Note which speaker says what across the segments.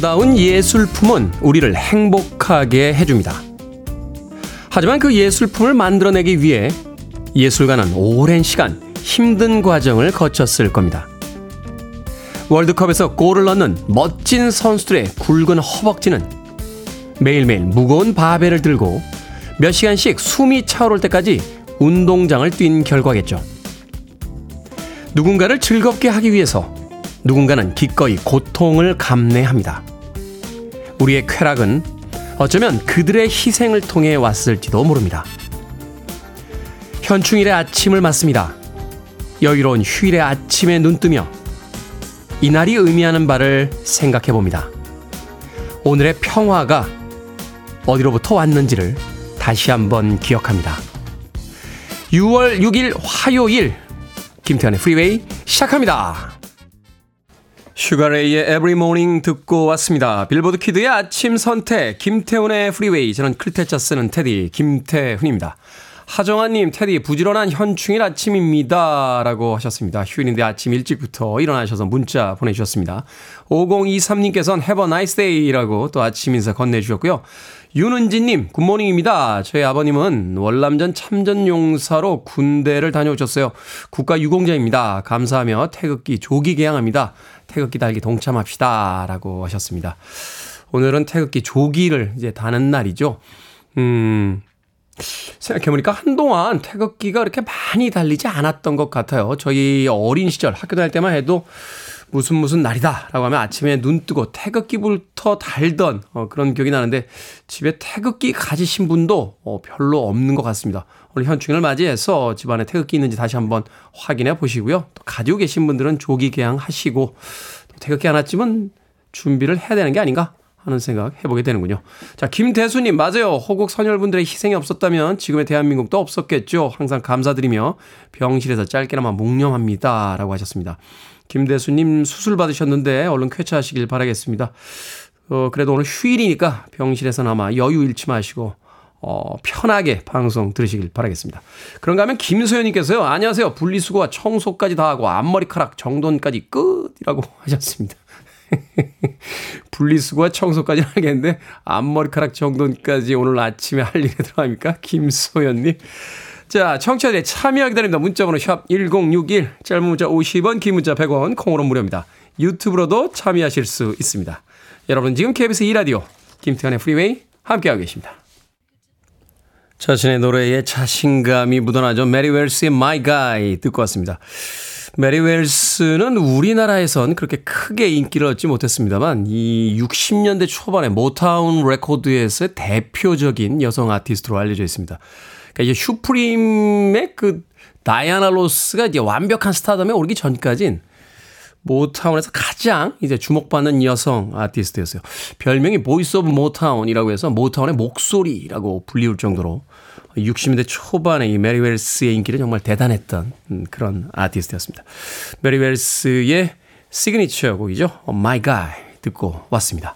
Speaker 1: 아름다운 예술품은 우리를 행복하게 해줍니다. 하지만 그 예술품을 만들어내기 위해 예술가는 오랜 시간 힘든 과정을 거쳤을 겁니다. 월드컵에서 골을 넣는 멋진 선수들의 굵은 허벅지는 매일매일 무거운 바벨을 들고 몇 시간씩 숨이 차오를 때까지 운동장을 뛴 결과겠죠. 누군가를 즐겁게 하기 위해서 누군가는 기꺼이 고통을 감내합니다. 우리의 쾌락은 어쩌면 그들의 희생을 통해 왔을지도 모릅니다. 현충일의 아침을 맞습니다. 여유로운 휴일의 아침에 눈뜨며 이날이 의미하는 바를 생각해 봅니다. 오늘의 평화가 어디로부터 왔는지를 다시 한번 기억합니다. 6월 6일 화요일 김태훈의 프리웨이 시작합니다. 슈가레이의 Every Morning 듣고 왔습니다. 빌보드 kid의 아침 선택 김태훈의 프리웨이 저는 클 태자 쓰는 테디 김태훈입니다. 하정아님, 테디, 부지런한 현충일 아침입니다. 라고 하셨습니다. 휴일인데 아침 일찍부터 일어나셔서 문자 보내주셨습니다. 5023님께서는 Have a nice day 라고 또 아침 인사 건네주셨고요. 윤은지님, Good morning입니다. 저희 아버님은 월남전 참전용사로 군대를 다녀오셨어요. 국가유공자입니다. 감사하며 태극기 조기 게양합니다. 태극기 달기 동참합시다. 라고 하셨습니다. 오늘은 태극기 조기를 이제 다는 날이죠. 음, 생각해보니까 한동안 태극기가 그렇게 많이 달리지 않았던 것 같아요. 저희 어린 시절 학교 다닐 때만 해도 무슨 무슨 날이다 라고 하면 아침에 눈 뜨고 태극기부터 달던 어, 그런 기억이 나는데 집에 태극기 가지신 분도 어, 별로 없는 것 같습니다. 오늘 현충일을 맞이해서 집안에 태극기 있는지 다시 한번 확인해 보시고요. 또 가지고 계신 분들은 조기 개항하시고 태극기 하나쯤은 준비를 해야 되는 게 아닌가 하는 생각 해보게 되는군요. 자, 김대수님, 맞아요. 호국 선열분들의 희생이 없었다면 지금의 대한민국도 없었겠죠. 항상 감사드리며 병실에서 짧게나마 묵념합니다. 라고 하셨습니다. 김대수님 수술 받으셨는데 얼른 쾌차하시길 바라겠습니다. 어, 그래도 오늘 휴일이니까 병실에서나마 여유 잃지 마시고, 어, 편하게 방송 들으시길 바라겠습니다. 그런가 하면 김소연님께서요, 안녕하세요. 분리수거와 청소까지 다 하고 앞머리카락 정돈까지 끝이라고 하셨습니다. 분리수거와 청소까지는 하겠는데 앞머리카락 정돈까지 오늘 아침에 할 일에 들어갑니까? 김소연님. 자, 청취자들의 참여 기다립니다. 문자번호 샵 1061, 짧은 문자 50원, 긴 문자 100원, 콩으로 무료입니다. 유튜브로도 참여하실 수 있습니다. 여러분 지금 KBS 2라디오 김태훈의 프리웨이 함께하고 계십니다. 자신의 노래에 자신감이 묻어나죠. 메리 웰스의 My Guy 듣고 왔습니다. 메리 웰스는 우리나라에선 그렇게 크게 인기를 얻지 못했습니다만 이 60년대 초반에 모타운 레코드에서의 대표적인 여성 아티스트로 알려져 있습니다. 그러니까 이제 슈프림의 그 다이아나 로스가 이제 완벽한 스타덤에 오르기 전까진 모타운에서 가장 이제 주목받는 여성 아티스트였어요. 별명이 Voice of Motown이라고 해서 모타운의 목소리라고 불리울 정도로 60년대 초반에 이 메리 웰스의 인기는 정말 대단했던 음, 그런 아티스트였습니다. 메리 웰스의 시그니처 곡이죠. My Guy 듣고 왔습니다.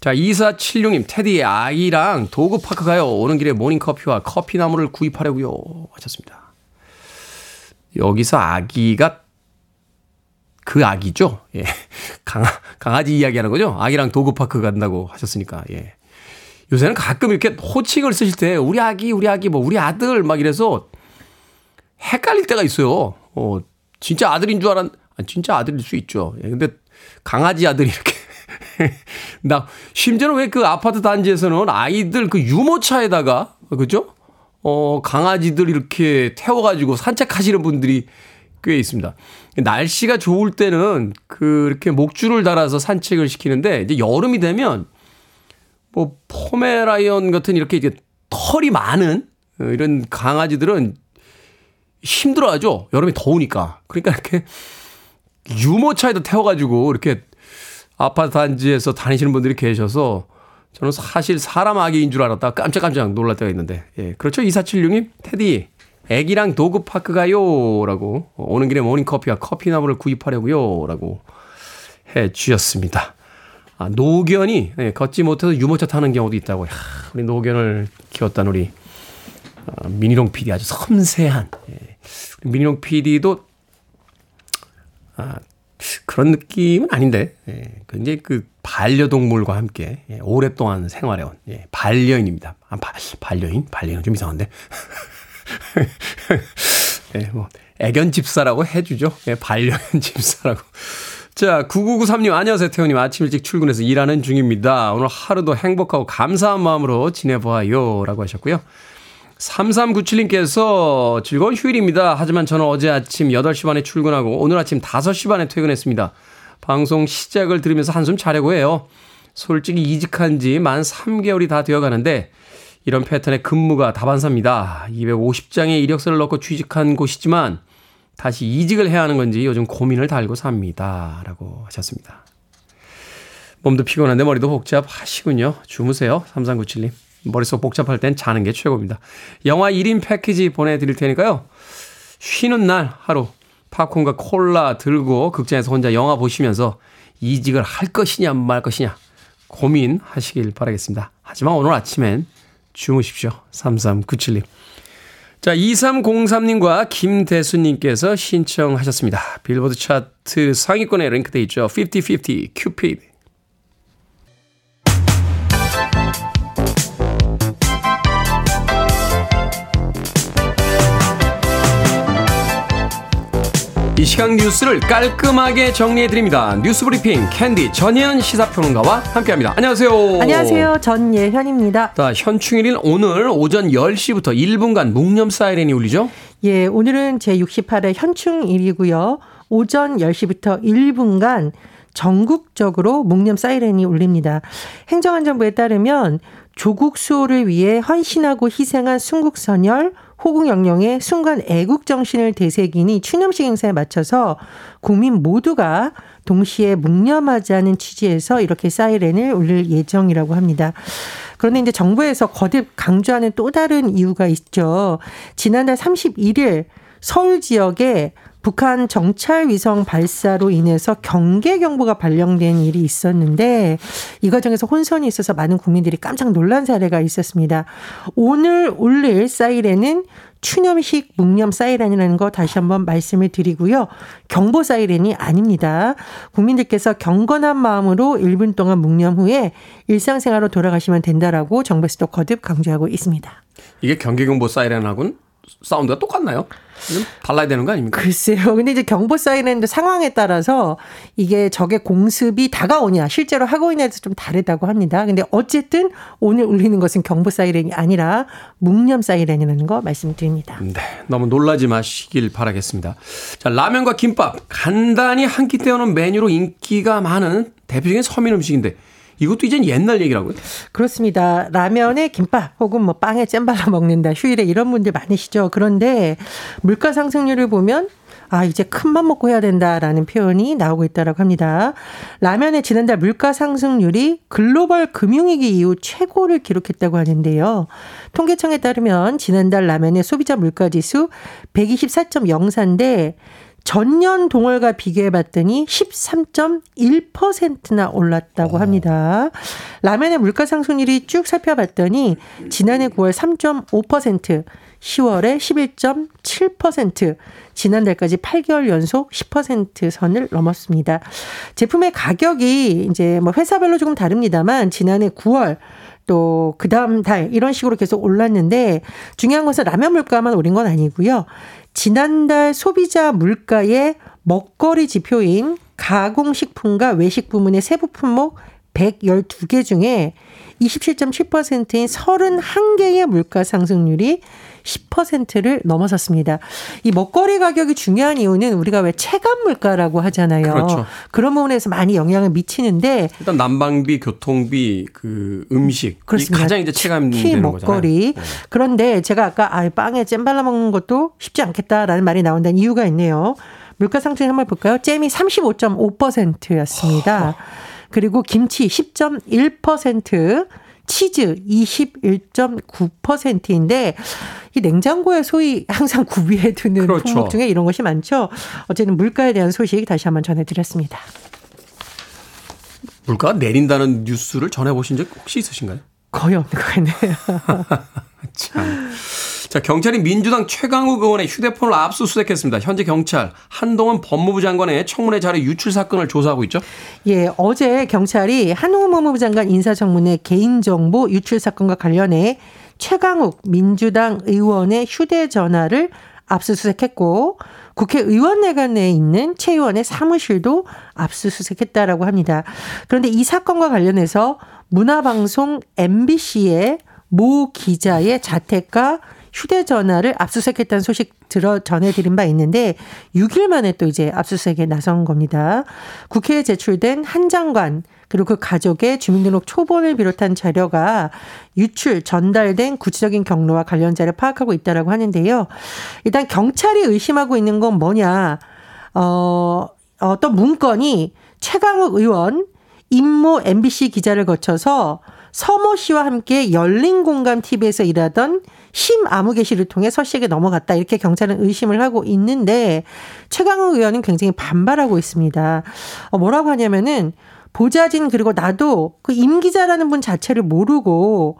Speaker 1: 자, 2476님, 테디 아이랑 dog park 가요. 오는 길에 모닝커피와 커피나무를 구입하려고요. 하셨습니다. 여기서 아기가 그 아기죠? 예. 강아, 강아지 이야기 하는 거죠? 아기랑 도구파크 간다고 하셨으니까, 예. 요새는 가끔 이렇게 호칭을 쓰실 때, 우리 아기, 우리 아기, 뭐, 우리 아들, 막 이래서 헷갈릴 때가 있어요. 어, 진짜 아들인 줄 알았, 아, 진짜 아들일 수 있죠. 예. 근데 강아지 아들이 이렇게. 나, 심지어는 왜 그 아파트 단지에서는 아이들 그 유모차에다가, 그죠? 어, 강아지들 이렇게 태워가지고 산책하시는 분들이 꽤 있습니다. 날씨가 좋을 때는 그렇게 목줄을 달아서 산책을 시키는데 이제 여름이 되면 뭐 포메라이언 같은 이렇게 이제 털이 많은 이런 강아지들은 힘들어하죠. 여름에 더우니까. 그러니까 이렇게 유모차에다 태워가지고 이렇게 아파트 단지에서 다니시는 분들이 계셔서 저는 사실 사람 아기인 줄 알았다 깜짝깜짝 놀랄 때가 있는데. 예. 그렇죠. 2476님, 테디. 애기랑 도그파크 가요. 라고. 오는 길에 모닝커피와 커피나무를 구입하려고요. 라고 해 주셨습니다. 아, 노견이 예, 걷지 못해서 유모차 타는 경우도 있다고. 야, 우리 노견을 키웠던 우리 아, 미니롱 PD 아주 섬세한 예. 미니롱 PD도 아, 그런 느낌은 아닌데 예, 굉장히 그 반려동물과 함께 예, 오랫동안 생활해온 예, 반려인입니다. 아, 바, 반려인? 반려인은 좀 이상한데. 예, 뭐 애견 집사라고 해주죠. 예, 반려인 집사라고. 자, 9993님, 안녕하세요, 태훈님. 아침 일찍 출근해서 일하는 중입니다. 오늘 하루도 행복하고 감사한 마음으로 지내보아요. 라고 하셨고요. 3397님께서 즐거운 휴일입니다. 하지만 저는 어제 아침 8시 반에 출근하고 오늘 아침 5시 반에 퇴근했습니다. 방송 시작을 들으면서 한숨 자려고 해요. 솔직히 이직한 지 만 3개월이 다 되어 가는데 이런 패턴의 근무가 다반사입니다. 250장의 이력서를 넣고 취직한 곳이지만 다시 이직을 해야 하는 건지 요즘 고민을 달고 삽니다. 라고 하셨습니다. 몸도 피곤한데 머리도 복잡하시군요. 주무세요. 3397님. 머릿속 복잡할 땐 자는 게 최고입니다. 영화 1인 패키지 보내드릴 테니까요. 쉬는 날 하루 팝콘과 콜라 들고 극장에서 혼자 영화 보시면서 이직을 할 것이냐 말 것이냐 고민하시길 바라겠습니다. 하지만 오늘 아침엔 주무십시오. 3397님. 자, 2303님과 김대수님께서 신청하셨습니다. 빌보드 차트 상위권에 랭크되어 있죠. 50-50 큐피드. 이 시간 뉴스를 깔끔하게 정리해드립니다. 뉴스 브리핑 캔디 전예현 시사평론가와 함께합니다. 안녕하세요.
Speaker 2: 안녕하세요. 전예현입니다.
Speaker 1: 자, 현충일인 오늘 오전 10시부터 1분간 묵념 사이렌이 울리죠?
Speaker 2: 예, 오늘은 제68회 현충일이고요. 오전 10시부터 1분간 전국적으로 묵념 사이렌이 울립니다. 행정안전부에 따르면 조국 수호를 위해 헌신하고 희생한 순국선열 호국영령의 순간 애국 정신을 되새기니 추념식 행사에 맞춰서 국민 모두가 동시에 묵념하자는 취지에서 이렇게 사이렌을 울릴 예정이라고 합니다. 그런데 이제 정부에서 거듭 강조하는 또 다른 이유가 있죠. 지난달 31일 서울 지역에 북한 정찰 위성 발사로 인해서 경계 경보가 발령된 일이 있었는데 이 과정에서 혼선이 있어서 많은 국민들이 깜짝 놀란 사례가 있었습니다. 오늘 올릴 사이렌은 추념식 묵념 사이렌이라는 거 다시 한번 말씀을 드리고요. 경보 사이렌이 아닙니다. 국민들께서 경건한 마음으로 1분 동안 묵념 후에 일상생활로 돌아가시면 된다라고 정부에서도 거듭 강조하고 있습니다.
Speaker 1: 이게 경계경보 사이렌하고는 사운드가 똑같나요? 달라야 되는 거 아닙니까?
Speaker 2: 글쎄요. 근데 이제 경보 사이렌도 상황에 따라서 이게 적의 공습이 다가오냐, 실제로 하고 있냐에서 좀 다르다고 합니다. 근데 어쨌든 오늘 울리는 것은 경보 사이렌이 아니라 묵념 사이렌이라는 거 말씀드립니다.
Speaker 1: 네. 너무 놀라지 마시길 바라겠습니다. 자, 라면과 김밥 간단히 한 끼 때우는 메뉴로 인기가 많은 대표적인 서민 음식인데 이것도 이젠 옛날 얘기라고요?
Speaker 2: 그렇습니다. 라면에 김밥 혹은 뭐 빵에 잼 발라 먹는다. 휴일에 이런 분들 많으시죠. 그런데 물가 상승률을 보면 아, 이제 큰맘 먹고 해야 된다라는 표현이 나오고 있다라고 합니다. 라면의 지난달 물가 상승률이 글로벌 금융위기 이후 최고를 기록했다고 하는데요. 통계청에 따르면 지난달 라면의 소비자 물가 지수 124.04인데 전년 동월과 비교해 봤더니 13.1%나 올랐다고 합니다. 라면의 물가 상승률이 쭉 살펴봤더니 지난해 9월 3.5%, 10월에 11.7%, 지난달까지 8개월 연속 10% 선을 넘었습니다. 제품의 가격이 이제 뭐 회사별로 조금 다릅니다만 지난해 9월 또 그 다음 달 이런 식으로 계속 올랐는데 중요한 것은 라면 물가만 오른 건 아니고요. 지난달 소비자 물가의 먹거리 지표인 가공식품과 외식 부문의 세부 품목 112개 중에 27.7%인 31개의 물가 상승률이 10%를 넘어섰습니다. 이 먹거리 가격이 중요한 이유는 우리가 왜 체감 물가라고 하잖아요. 그렇죠. 그런 부분에서 많이 영향을 미치는데
Speaker 1: 일단 난방비, 교통비, 그 음식 그렇습니다. 가장 이제 체감되는
Speaker 2: 먹거리. 네. 그런데 제가 아까 아 빵에 잼 발라 먹는 것도 쉽지 않겠다라는 말이 나온다는 이유가 있네요. 물가 상승 한번 볼까요? 잼이 35.5%였습니다. 그리고 김치 10.1%, 치즈 21.9%인데 이 냉장고에 소위 항상 구비해 두는 그렇죠. 품목 중에 이런 것이 많죠. 어쨌든 물가에 대한 소식 다시 한번 전해드렸습니다.
Speaker 1: 물가가 내린다는 뉴스를 전해보신 적 혹시 있으신가요?
Speaker 2: 거의 없는 것 같네요.
Speaker 1: 참. 자, 경찰이 민주당 최강욱 의원의 휴대폰을 압수수색했습니다. 현재 경찰 한동훈 법무부 장관의 청문회 자료 유출 사건을 조사하고 있죠.
Speaker 2: 예, 어제 경찰이 한동훈 법무부 장관 인사청문회 개인정보 유출 사건과 관련해 최강욱 민주당 의원의 휴대전화를 압수수색했고 국회의원회관 내에 있는 최 의원의 사무실도 압수수색했다라고 합니다. 그런데 이 사건과 관련해서 문화방송 MBC의 모 기자의 자택과 휴대전화를 압수수색했다는 소식 들어 전해드린 바 있는데 6일 만에 또 이제 압수수색에 나선 겁니다. 국회에 제출된 한 장관 그리고 그 가족의 주민등록 초본을 비롯한 자료가 유출, 전달된 구체적인 경로와 관련자를 파악하고 있다라고 하는데요. 일단 경찰이 의심하고 있는 건 뭐냐? 어, 어떤 문건이 최강욱 의원, 임모 MBC 기자를 거쳐서 서모 씨와 함께 열린 공감 TV에서 일하던 심 아무개 씨를 통해 서 씨에게 넘어갔다. 이렇게 경찰은 의심을 하고 있는데 최강욱 의원은 굉장히 반발하고 있습니다. 어, 뭐라고 하냐면은 보좌진 그리고 나도 그 임 기자라는 분 자체를 모르고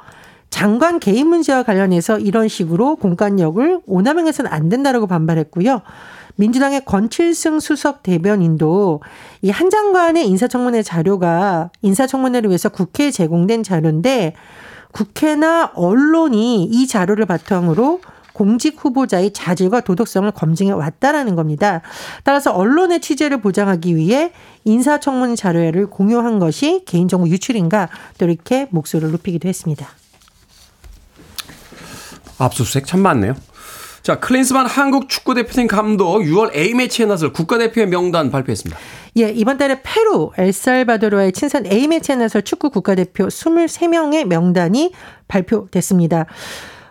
Speaker 2: 장관 개인 문제와 관련해서 이런 식으로 공간력을 오남용해서는 안 된다라고 반발했고요. 민주당의 권칠승 수석 대변인도 이 한 장관의 인사청문회 자료가 인사청문회를 위해서 국회에 제공된 자료인데 국회나 언론이 이 자료를 바탕으로 공직 후보자의 자질과 도덕성을 검증해 왔다라는 겁니다. 따라서 언론의 취재를 보장하기 위해 인사청문 자료를 공유한 것이 개인정보 유출인가 또 이렇게 목소리를 높이기도 했습니다.
Speaker 1: 압수수색 참 많네요. 자, 클린스만 한국 축구 대표팀 감독 6월 A매치에 나설 국가대표의 명단 발표했습니다.
Speaker 2: 예, 이번 달에 페루, 엘살바도르와의 친선 A매치에 나설 축구 국가대표 23명의 명단이 발표됐습니다.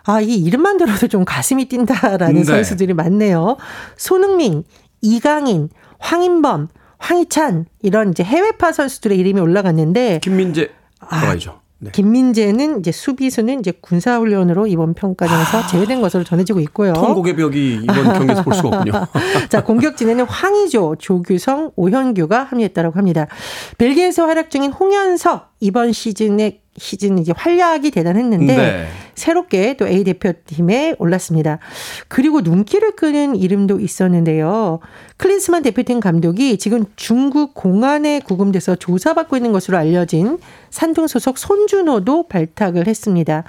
Speaker 2: 아, 이 이름만 들어도 좀 가슴이 뛴다라는 네. 선수들이 많네요. 손흥민, 이강인, 황인범, 황희찬 이런 이제 해외파 선수들의 이름이 올라갔는데
Speaker 1: 김민재 들어가죠. 아,
Speaker 2: 네. 김민재는 이제 수비수는 이제 군사훈련으로 이번 평가전에서 아. 제외된 것으로 전해지고 있고요.
Speaker 1: 통곡의 벽이 이번 경기에서 볼 수가 없군요.
Speaker 2: 자, 공격진에는 황희조, 조규성, 오현규가 합류했다고 합니다. 벨기에에서 활약 중인 홍현석 이번 시즌에 시즌 이제 활약이 대단했는데 네. 새롭게 또 A 대표팀에 올랐습니다. 그리고 눈길을 끄는 이름도 있었는데요. 클린스만 대표팀 감독이 지금 중국 공안에 구금돼서 조사받고 있는 것으로 알려진 산둥 소속 손준호도 발탁을 했습니다.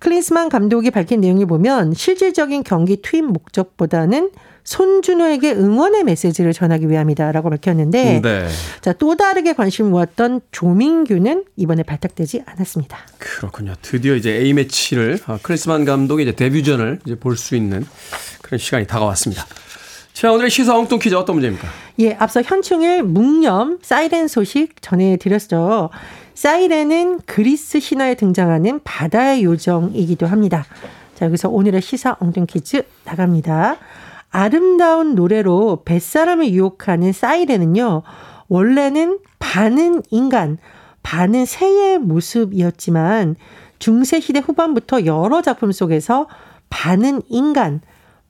Speaker 2: 클린스만 감독이 밝힌 내용을 보면 실질적인 경기 투입 목적보다는 손준호에게 응원의 메시지를 전하기 위함이다라고 밝혔는데 네. 자, 또 다르게 관심 모았던 조민규는 이번에 발탁되지 않았습니다.
Speaker 1: 그렇군요. 드디어 이제 A매치를 어, 크리스만 감독의 이제 데뷔전을 이제 볼 수 있는 그런 시간이 다가왔습니다. 자, 오늘의 시사 엉뚱 퀴즈 어떤 문제입니까?
Speaker 2: 예, 앞서 현충일 묵념 사이렌 소식 전해드렸죠. 사이렌은 그리스 신화에 등장하는 바다의 요정이기도 합니다. 자, 여기서 오늘의 시사 엉뚱 퀴즈 나갑니다. 아름다운 노래로 뱃사람을 유혹하는 사이렌은요, 원래는 반은 인간, 반은 새의 모습이었지만 중세 시대 후반부터 여러 작품 속에서 반은 인간,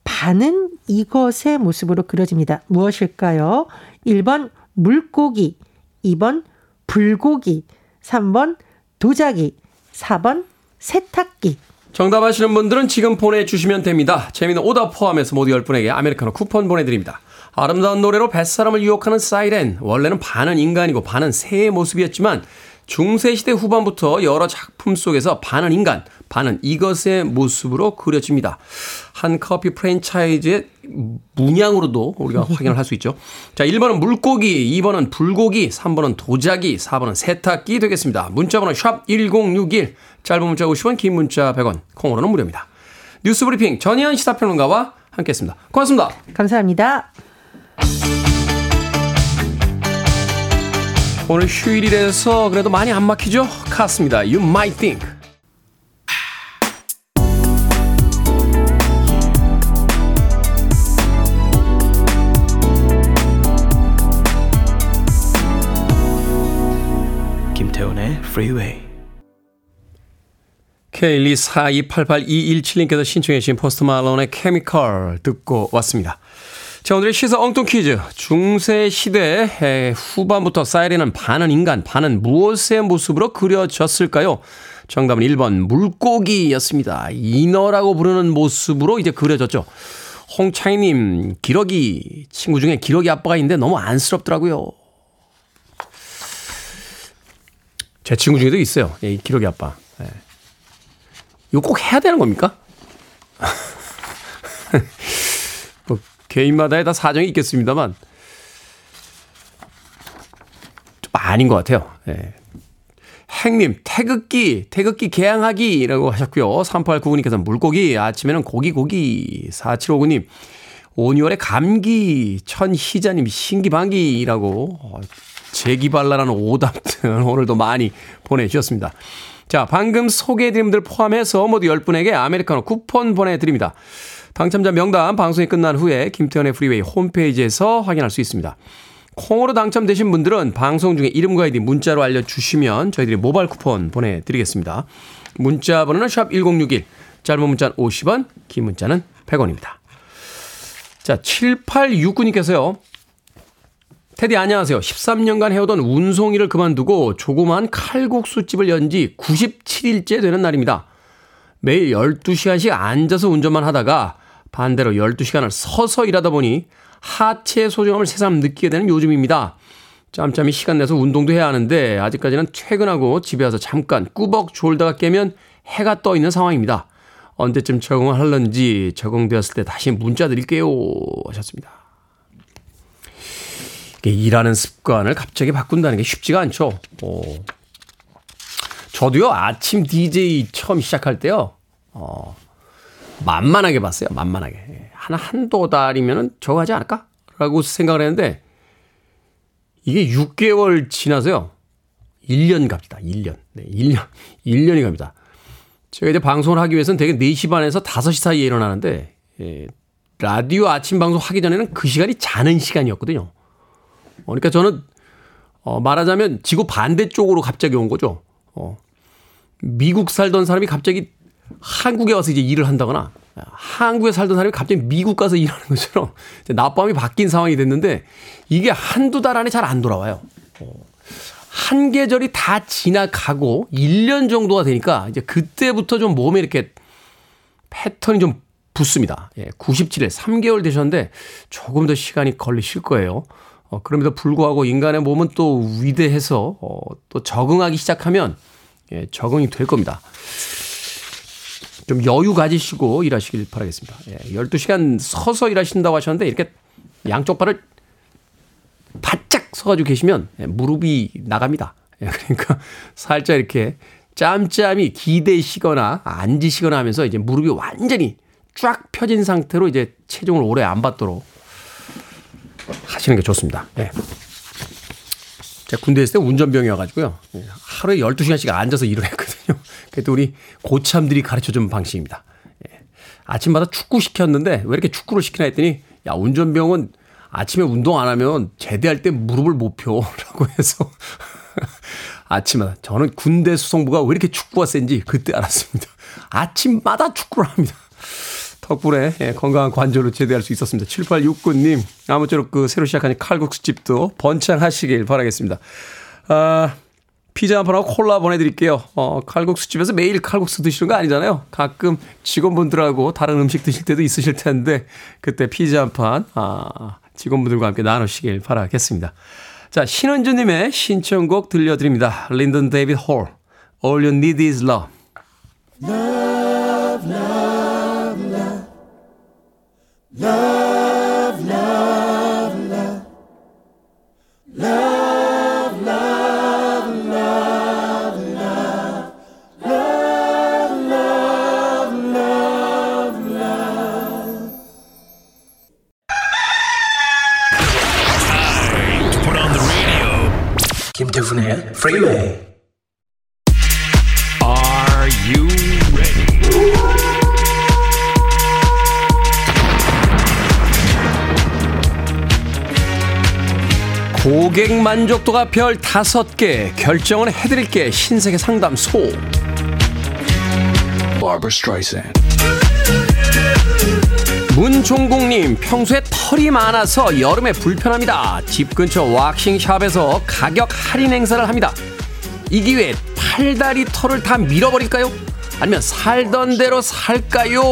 Speaker 2: 반은 이것의 모습으로 그려집니다. 무엇일까요? 1번 물고기, 2번 불고기, 3번 도자기, 4번 세탁기.
Speaker 1: 정답 아시는 분들은 지금 보내주시면 됩니다. 재미는 오답 포함해서 모두 10분에게 아메리카노 쿠폰 보내드립니다. 아름다운 노래로 뱃사람을 유혹하는 사이렌. 원래는 반은 인간이고 반은 새의 모습이었지만 중세시대 후반부터 여러 작품 속에서 반은 인간, 반은 이것의 모습으로 그려집니다. 한 커피 프랜차이즈의 문양으로도 우리가 확인을 할 수 있죠. 자, 1번은 물고기, 2번은 불고기, 3번은 도자기, 4번은 세탁기 되겠습니다. 문자번호 샵 1061, 짧은 문자 50원, 긴 문자 100원, 콩으로는 무료입니다. 뉴스 브리핑 전희연 시사평론가와 함께했습니다. 고맙습니다.
Speaker 2: 감사합니다.
Speaker 1: 오늘 휴일이라서 그래도 많이 안 막히죠? 카스입니다. You might think. 김태훈의 Freeway. K124288217님께서 신청해 주신 포스트 말론의 케미컬 듣고 왔습니다. 자, 오늘의 시사 엉뚱 퀴즈. 중세 시대 후반부터 사이렌은 반은 인간, 반은 무엇의 모습으로 그려졌을까요? 정답은 1번 물고기였습니다. 인어라고 부르는 모습으로 이제 그려졌죠. 홍창희님, 기러기, 친구 중에 기러기 아빠가 있는데 너무 안쓰럽더라고요. 제 친구 중에도 있어요. 예, 기러기 아빠. 예. 이거 꼭 해야 되는 겁니까? 뭐, 개인마다의 다 사정이 있겠습니다만, 좀 아닌 것 같아요. 예. 행님, 태극기, 태극기 개항하기라고 하셨고요. 3899님께서 물고기, 아침에는 고기, 고기. 4759님, 온유월의 감기, 천희자님, 신기방기라고 어, 재기발랄한 오답들 오늘도 많이 보내주셨습니다. 자, 방금 소개해드린 분들 포함해서 모두 10분에게 아메리카노 쿠폰 보내드립니다. 당첨자 명단 방송이 끝난 후에 김태훈의 프리웨이 홈페이지에서 확인할 수 있습니다. 콩으로 당첨되신 분들은 방송 중에 이름과 아이디 문자로 알려주시면 저희들이 모바일 쿠폰 보내드리겠습니다. 문자 번호는 샵 1061, 짧은 문자는 50원, 긴 문자는 100원입니다. 자, 7869님께서요. 테디 안녕하세요. 13년간 해오던 운송일을 그만두고 조그만 칼국수집을 연 지 97일째 되는 날입니다. 매일 12시간씩 앉아서 운전만 하다가 반대로 12시간을 서서 일하다 보니 하체의 소중함을 새삼 느끼게 되는 요즘입니다. 짬짬이 시간 내서 운동도 해야 하는데 아직까지는 퇴근하고 집에 와서 잠깐 꾸벅 졸다가 깨면 해가 떠 있는 상황입니다. 언제쯤 적응을 할런지 적응되었을 때 다시 문자 드릴게요 하셨습니다. 일하는 습관을 갑자기 바꾼다는 게 쉽지가 않죠. 어. 저도요 아침 DJ 처음 시작할 때요. 어, 만만하게 봤어요. 만만하게. 한 한두 달이면 저거 하지 않을까? 라고 생각을 했는데 이게 6개월 지나서요. 1년 갑니다. 1년. 네, 1년. 1년이 갑니다. 제가 이제 방송을 하기 위해서는 되게 4시 반에서 5시 사이에 일어나는데 예, 라디오 아침 방송 하기 전에는 그 시간이 자는 시간이었거든요. 그러니까 저는 어, 말하자면 지구 반대쪽으로 갑자기 온 거죠. 어, 미국 살던 사람이 갑자기 한국에 와서 이제 일을 한다거나 한국에 살던 사람이 갑자기 미국 가서 일하는 것처럼 낮밤이 바뀐 상황이 됐는데 이게 한두 달 안에 잘 안 돌아와요. 어, 한 계절이 다 지나가고 1년 정도가 되니까 이제 그때부터 좀 몸에 이렇게 패턴이 좀 붙습니다. 예, 97일 3개월 되셨는데 조금 더 시간이 걸리실 거예요. 어, 그럼에도 불구하고 인간의 몸은 또 위대해서 어, 또 적응하기 시작하면 예, 적응이 될 겁니다. 좀 여유 가지시고 일하시길 바라겠습니다. 예, 12시간 서서 일하신다고 하셨는데 이렇게 양쪽 발을 바짝 서가지고 계시면 예, 무릎이 나갑니다. 예, 그러니까 살짝 이렇게 짬짬이 기대시거나 앉으시거나 하면서 이제 무릎이 완전히 쫙 펴진 상태로 이제 체중을 오래 안 받도록 하시는 게 좋습니다. 예. 제가 군대에 있을 때 운전병이어가지고요. 예, 하루에 12시간씩 앉아서 일을 했거든요. 그래도 우리 고참들이 가르쳐 준 방식입니다. 예. 아침마다 축구 시켰는데 왜 이렇게 축구를 시키나 했더니 야, 운전병은 아침에 운동 안 하면 제대할 때 무릎을 못 펴. 라고 해서 아침마다 저는 군대 수송부가 왜 이렇게 축구가 센지 그때 알았습니다. 아침마다 축구를 합니다. 덕분에 예, 건강한 관절로 제대할 수 있었습니다. 7869님, 아무쪼록 그 새로 시작하는 칼국수집도 번창하시길 바라겠습니다. 아, 피자 한 판하고 콜라 보내드릴게요. 어, 칼국수집에서 매일 칼국수 드시는 거 아니잖아요. 가끔 직원분들하고 다른 음식 드실 때도 있으실 텐데, 그때 피자 한 판, 아, 직원분들과 함께 나누시길 바라겠습니다. 자, 신은주님의 신청곡 들려드립니다. 린던 데이빗 홀, All You Need Is Love. love, 김태훈의 Freeway. Are you ready? 고객 만족도가 별 다섯 개 결정은 해드릴게 신세계 상담소 문종국님 평소에 털이 많아서 여름에 불편합니다 집 근처 왁싱샵에서 가격 할인 행사를 합니다 이 기회에 팔다리 털을 다 밀어버릴까요? 아니면 살던 대로 살까요?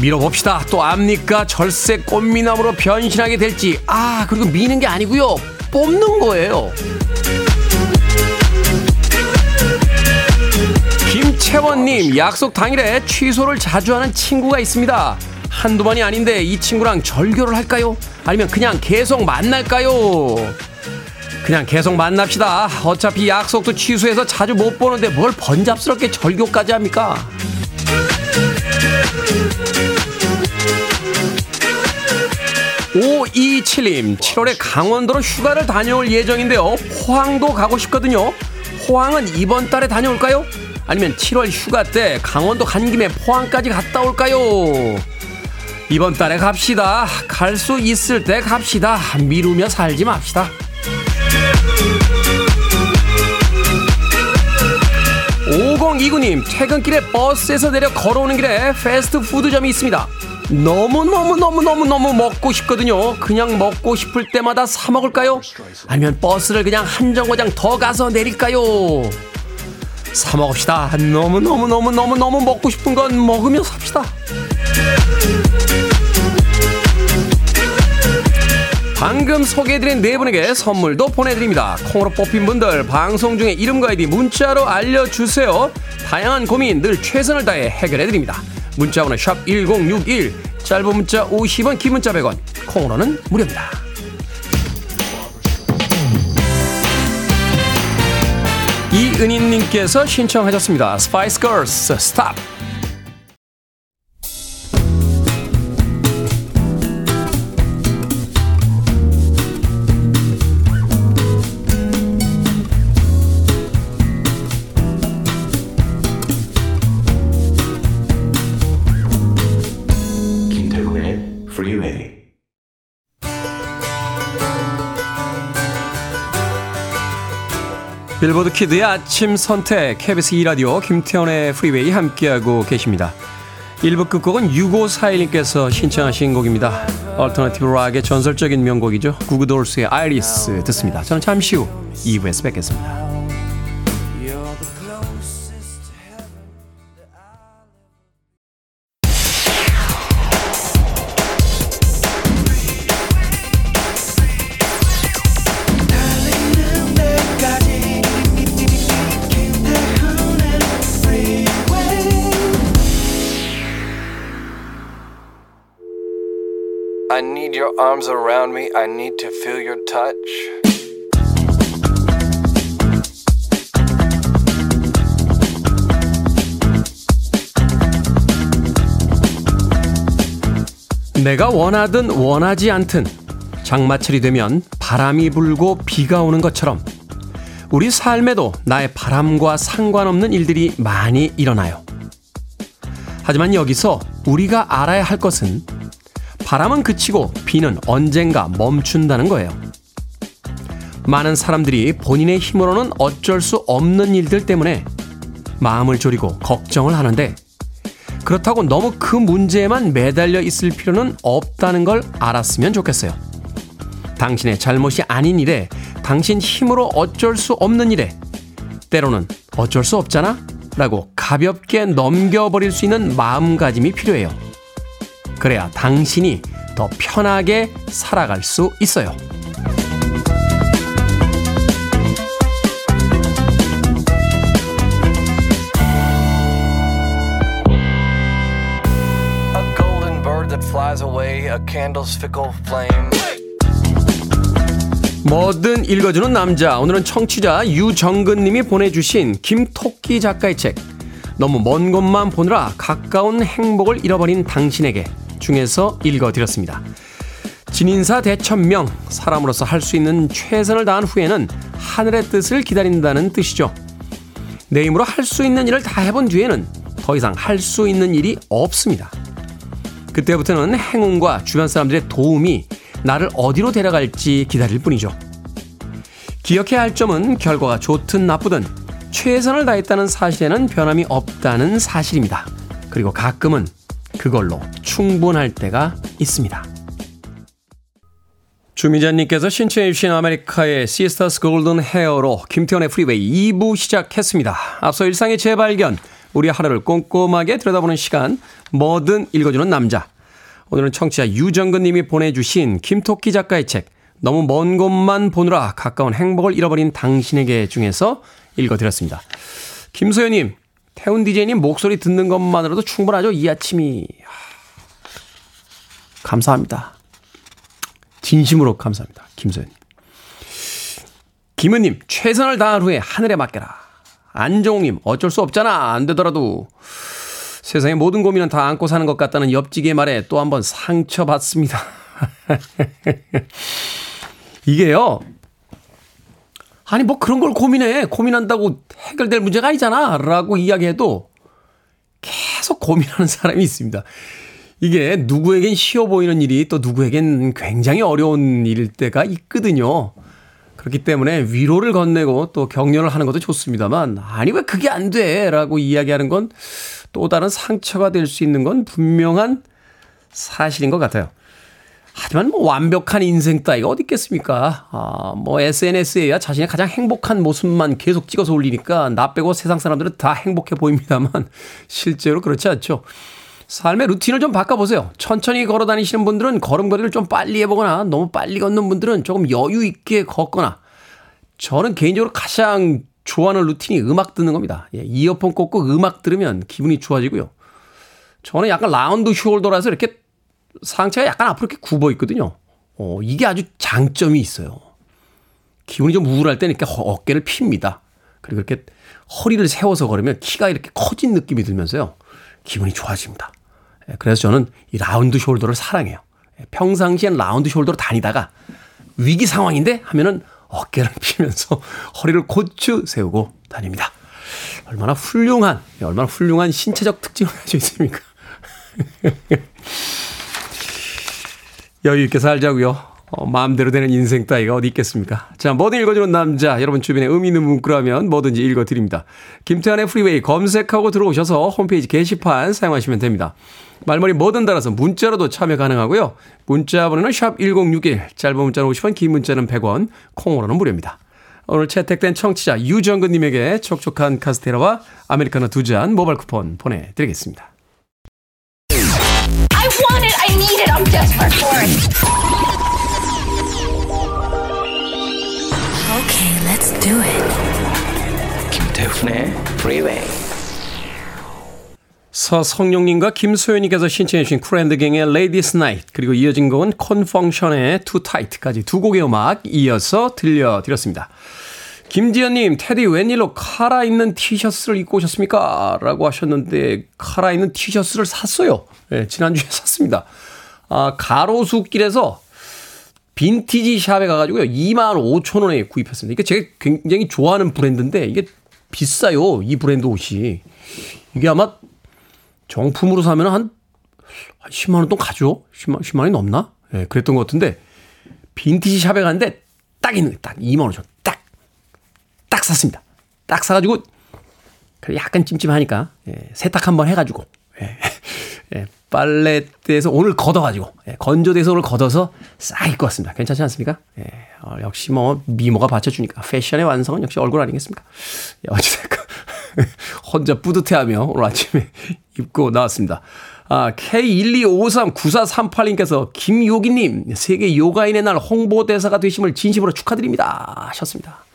Speaker 1: 밀어봅시다. 또 압니까? 절세 꽃미남으로 변신하게 될지. 아, 그리고 미는 게 아니고요. 뽑는 거예요. 김채원님, 약속 당일에 취소를 자주 하는 친구가 있습니다. 한두 번이 아닌데 이 친구랑 절교를 할까요? 아니면 그냥 계속 만날까요? 그냥 계속 만납시다. 어차피 약속도 취소해서 자주 못 보는데 뭘 번잡스럽게 절교까지 합니까? 527님, 7월에 강원도로 휴가를 다녀올 예정인데요. 포항도 가고 싶거든요. 포항은 이번 달에 다녀올까요? 아니면 7월 휴가 때 강원도 간 김에 포항까지 갔다 올까요? 이번 달에 갑시다. 갈 수 있을 때 갑시다. 미루며 살지 맙시다. 5029님, 퇴근길에 버스에서 내려 걸어오는 길에 패스트푸드점이 있습니다. 너무너무너무너무너무 먹고 싶거든요. 그냥 먹고 싶을 때마다 사 먹을까요? 아니면 버스를 그냥 한 정거장 더 가서 내릴까요? 사 먹읍시다. 너무 너무 너무 너무 너무 먹고 싶은 건 먹으며 삽시다. 방금 소개해드린 네 분에게 선물도 보내드립니다. 콩으로 뽑힌 분들 방송 중에 이름과 아이디 문자로 알려주세요. 다양한 고민 늘 최선을 다해 해결해드립니다. 문자번호 샵 1061, 짧은 문자 50원, 긴 문자 100원, 콩으로는 무료입니다. 이은희님께서 신청하셨습니다. Spice Girls, Stop! 빌보드 키드의 아침 선택 KBS 2라디오 김태훈의 프리웨이 함께하고 계십니다. 1부 끝곡은 6541님께서 신청하신 곡입니다. alternative rock의 전설적인 명곡이죠. Goo Goo Dolls의 Iris 듣습니다. 저는 잠시 후 2부에서 뵙겠습니다. Arms around me. I need to feel your touch. 내가 원하든 원하지 않든 장마철이 되면 바람이 불고 비가 오는 것처럼 우리 삶에도 나의 바람과 상관없는 일들이 많이 일어나요. 하지만 여기서 우리가 알아야 할 것은 바람은 그치고 비는 언젠가 멈춘다는 거예요. 많은 사람들이 본인의 힘으로는 어쩔 수 없는 일들 때문에 마음을 졸이고 걱정을 하는데 그렇다고 너무 그 문제에만 매달려 있을 필요는 없다는 걸 알았으면 좋겠어요. 당신의 잘못이 아닌 일에 당신 힘으로 어쩔 수 없는 일에 때로는 어쩔 수 없잖아? 라고 가볍게 넘겨버릴 수 있는 마음가짐이 필요해요. 그래야 당신이 더 편하게 살아갈 수 있어요. 뭐든 읽어주는 남자. 오늘은 청취자 유정근님이 보내주신 김토끼 작가의 책. 너무 먼 곳만 보느라 가까운 행복을 잃어버린 당신에게 중에서 읽어드렸습니다. 진인사 대천명, 사람으로서 할 수 있는 최선을 다한 후에는 하늘의 뜻을 기다린다는 뜻이죠. 내 힘으로 할 수 있는 일을 다 해본 뒤에는 더 이상 할 수 있는 일이 없습니다. 그때부터는 행운과 주변 사람들의 도움이 나를 어디로 데려갈지 기다릴 뿐이죠. 기억해야 할 점은 결과가 좋든 나쁘든 최선을 다했다는 사실에는 변함이 없다는 사실입니다. 그리고 가끔은 그걸로 충분할 때가 있습니다. 주미자님께서 신청해 주신 America의 Sister Golden Hair로 김태훈의 프리웨이 2부 시작했습니다. 앞서 일상의 재발견, 우리 하루를 꼼꼼하게 들여다보는 시간, 뭐든 읽어주는 남자. 오늘은 청취자 유정근 님이 보내주신 김토끼 작가의 책, 너무 먼 곳만 보느라 가까운 행복을 잃어버린 당신에게 중에서 읽어드렸습니다. 김소연님, 태훈 디제이님 목소리 듣는 것만으로도 충분하죠? 이 아침이. 감사합니다. 진심으로 감사합니다. 김소연님. 김은님, 최선을 다한 후에 하늘에 맡겨라. 안정욱님, 어쩔 수 없잖아. 안 되더라도. 세상의 모든 고민은 다 안고 사는 것 같다는 옆지기의 말에 또 한 번 상처받습니다. 이게요. 아니, 뭐 그런 걸 고민해. 고민한다고 해결될 문제가 아니잖아. 라고 이야기해도 계속 고민하는 사람이 있습니다. 이게 누구에겐 쉬워 보이는 일이 또 누구에겐 굉장히 어려운 일일 때가 있거든요. 그렇기 때문에 위로를 건네고 또 격려를 하는 것도 좋습니다만, 아니, 왜 그게 안 돼? 라고 이야기하는 건 또 다른 상처가 될 수 있는 건 분명한 사실인 것 같아요. 하지만 뭐 완벽한 인생 따위가 어디 있겠습니까? 아, 뭐 SNS에야 자신의 가장 행복한 모습만 계속 찍어서 올리니까 나 빼고 세상 사람들은 다 행복해 보입니다만 실제로 그렇지 않죠. 삶의 루틴을 좀 바꿔보세요. 천천히 걸어 다니시는 분들은 걸음걸이를 좀 빨리 해보거나 너무 빨리 걷는 분들은 조금 여유 있게 걷거나 저는 개인적으로 가장 좋아하는 routine이 음악 듣는 겁니다. 예, 이어폰 꽂고 음악 들으면 기분이 좋아지고요. 저는 약간 round shoulder라서 이렇게 상체가 약간 앞으로 이렇게 굽어 있거든요. 어, 이게 아주 장점이 있어요. 기분이 좀 우울할 때는 이렇게 어깨를 핍니다. 그리고 이렇게 허리를 세워서 걸으면 키가 이렇게 커진 느낌이 들면서요. 기분이 좋아집니다. 예, 그래서 저는 이 round shoulder를 사랑해요. 예, 평상시엔 round shoulder로 다니다가 위기 상황인데 하면은 어깨를 피면서 허리를 곧추세우고 다닙니다. 얼마나 훌륭한, 예, 얼마나 훌륭한 신체적 특징을 가지고 있습니까? 여유 있게 살자고요. 어, 마음대로 되는 인생 따위가 어디 있겠습니까? 자, 뭐든 읽어주는 남자. 여러분 주변에 의미 있는 문구라면 뭐든지 읽어드립니다. 김태훈의 프리웨이 검색하고 들어오셔서 홈페이지 게시판 사용하시면 됩니다. 말머리 뭐든 달아서 문자로도 참여 가능하고요. 문자 번호는 샵 1061, 짧은 문자는 50원, 긴 문자는 100원, 콩으로는 무료입니다. 오늘 채택된 청취자 유정근님에게 촉촉한 카스테라와 아메리카노 두 잔 모바일 쿠폰 보내드리겠습니다. I want it, I need it, I'm desperate for it. Okay, let's do it. 김태훈의 Freeway. 서성용님과 김소연님께서 신청해 주신 쿨앤드갱의 Ladies Night 그리고 이어진 곡은 Con Funk Shun의 Too Tight까지 두 곡의 음악 이어서 들려드렸습니다. 김지연님, 테디 웬일로 카라 있는 티셔츠를 입고 오셨습니까? 라고 하셨는데, 카라 있는 티셔츠를 샀어요. 네, 지난주에 샀습니다. 아, 가로수 길에서 vintage shop에 가가지고요. 2만 5천 원에 구입했습니다. 이게 제가 굉장히 좋아하는 브랜드인데 이게 비싸요. 이 브랜드 옷이. 이게 아마 정품으로 사면 한 10만 원 돈 가죠? 10만, 10만 원이 넘나? 예, 네, 그랬던 것 같은데 빈티지 샵에 갔는데 딱 있는 딱 2만 원 줘. 딱, 딱 샀습니다. 딱 사가지고 약간 찜찜하니까 예, 세탁 한번 해가지고 예, 예, 빨래대에서 오늘 걷어가지고 예, 건조대에서 오늘 걷어서 싹 입고 왔습니다. 괜찮지 않습니까? 예, 어, 역시 뭐 미모가 받쳐주니까 패션의 완성은 역시 얼굴 아니겠습니까? 예, 어찌됐건 혼자 뿌듯해하며 오늘 아침에 입고 나왔습니다. 아, K125394438님께서 김요기님 세계 요가인의 날 홍보대사가 되심을 진심으로 축하드립니다 하셨습니다.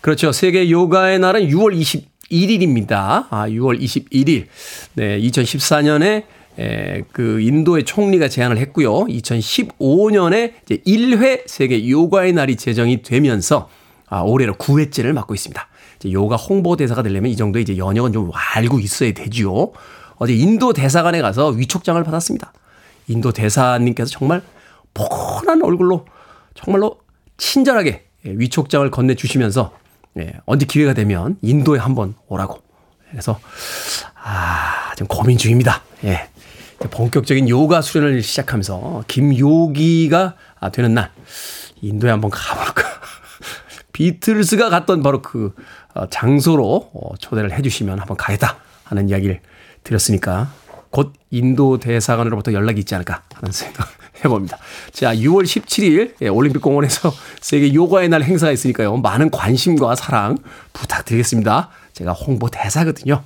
Speaker 1: 그렇죠. 세계 요가의 날은 6월 21일입니다. 아, 6월 21일. 네, 2014년에 에, 그 인도의 총리가 제안을 했고요. 2015년에 이제 1회 세계 요가의 날이 제정이 되면서 아, 올해로 9회째를 맡고 있습니다. 이제 요가 홍보 대사가 되려면 이 정도의 이제 연역은 좀 알고 있어야 되죠. 어제 인도 대사관에 가서 위촉장을 받았습니다. 인도 대사님께서 정말 포근한 얼굴로 정말로 친절하게 예, 위촉장을 건네주시면서 예, 언제 기회가 되면 인도에 한번 오라고. 그래서 아, 좀 고민 중입니다. 예. 본격적인 요가 수련을 시작하면서 김요기가 되는 날 인도에 한번 가볼까. 비틀스가 갔던 바로 그 어, 장소로 어, 초대를 해주시면 한번 가겠다 하는 이야기를 드렸으니까 곧 인도 대사관으로부터 연락이 있지 않을까 하는 생각 해봅니다. 자, 6월 17일 예, 올림픽 공원에서 세계 요가의 날 행사가 있으니까요. 많은 관심과 사랑 부탁드리겠습니다. 제가 홍보 대사거든요.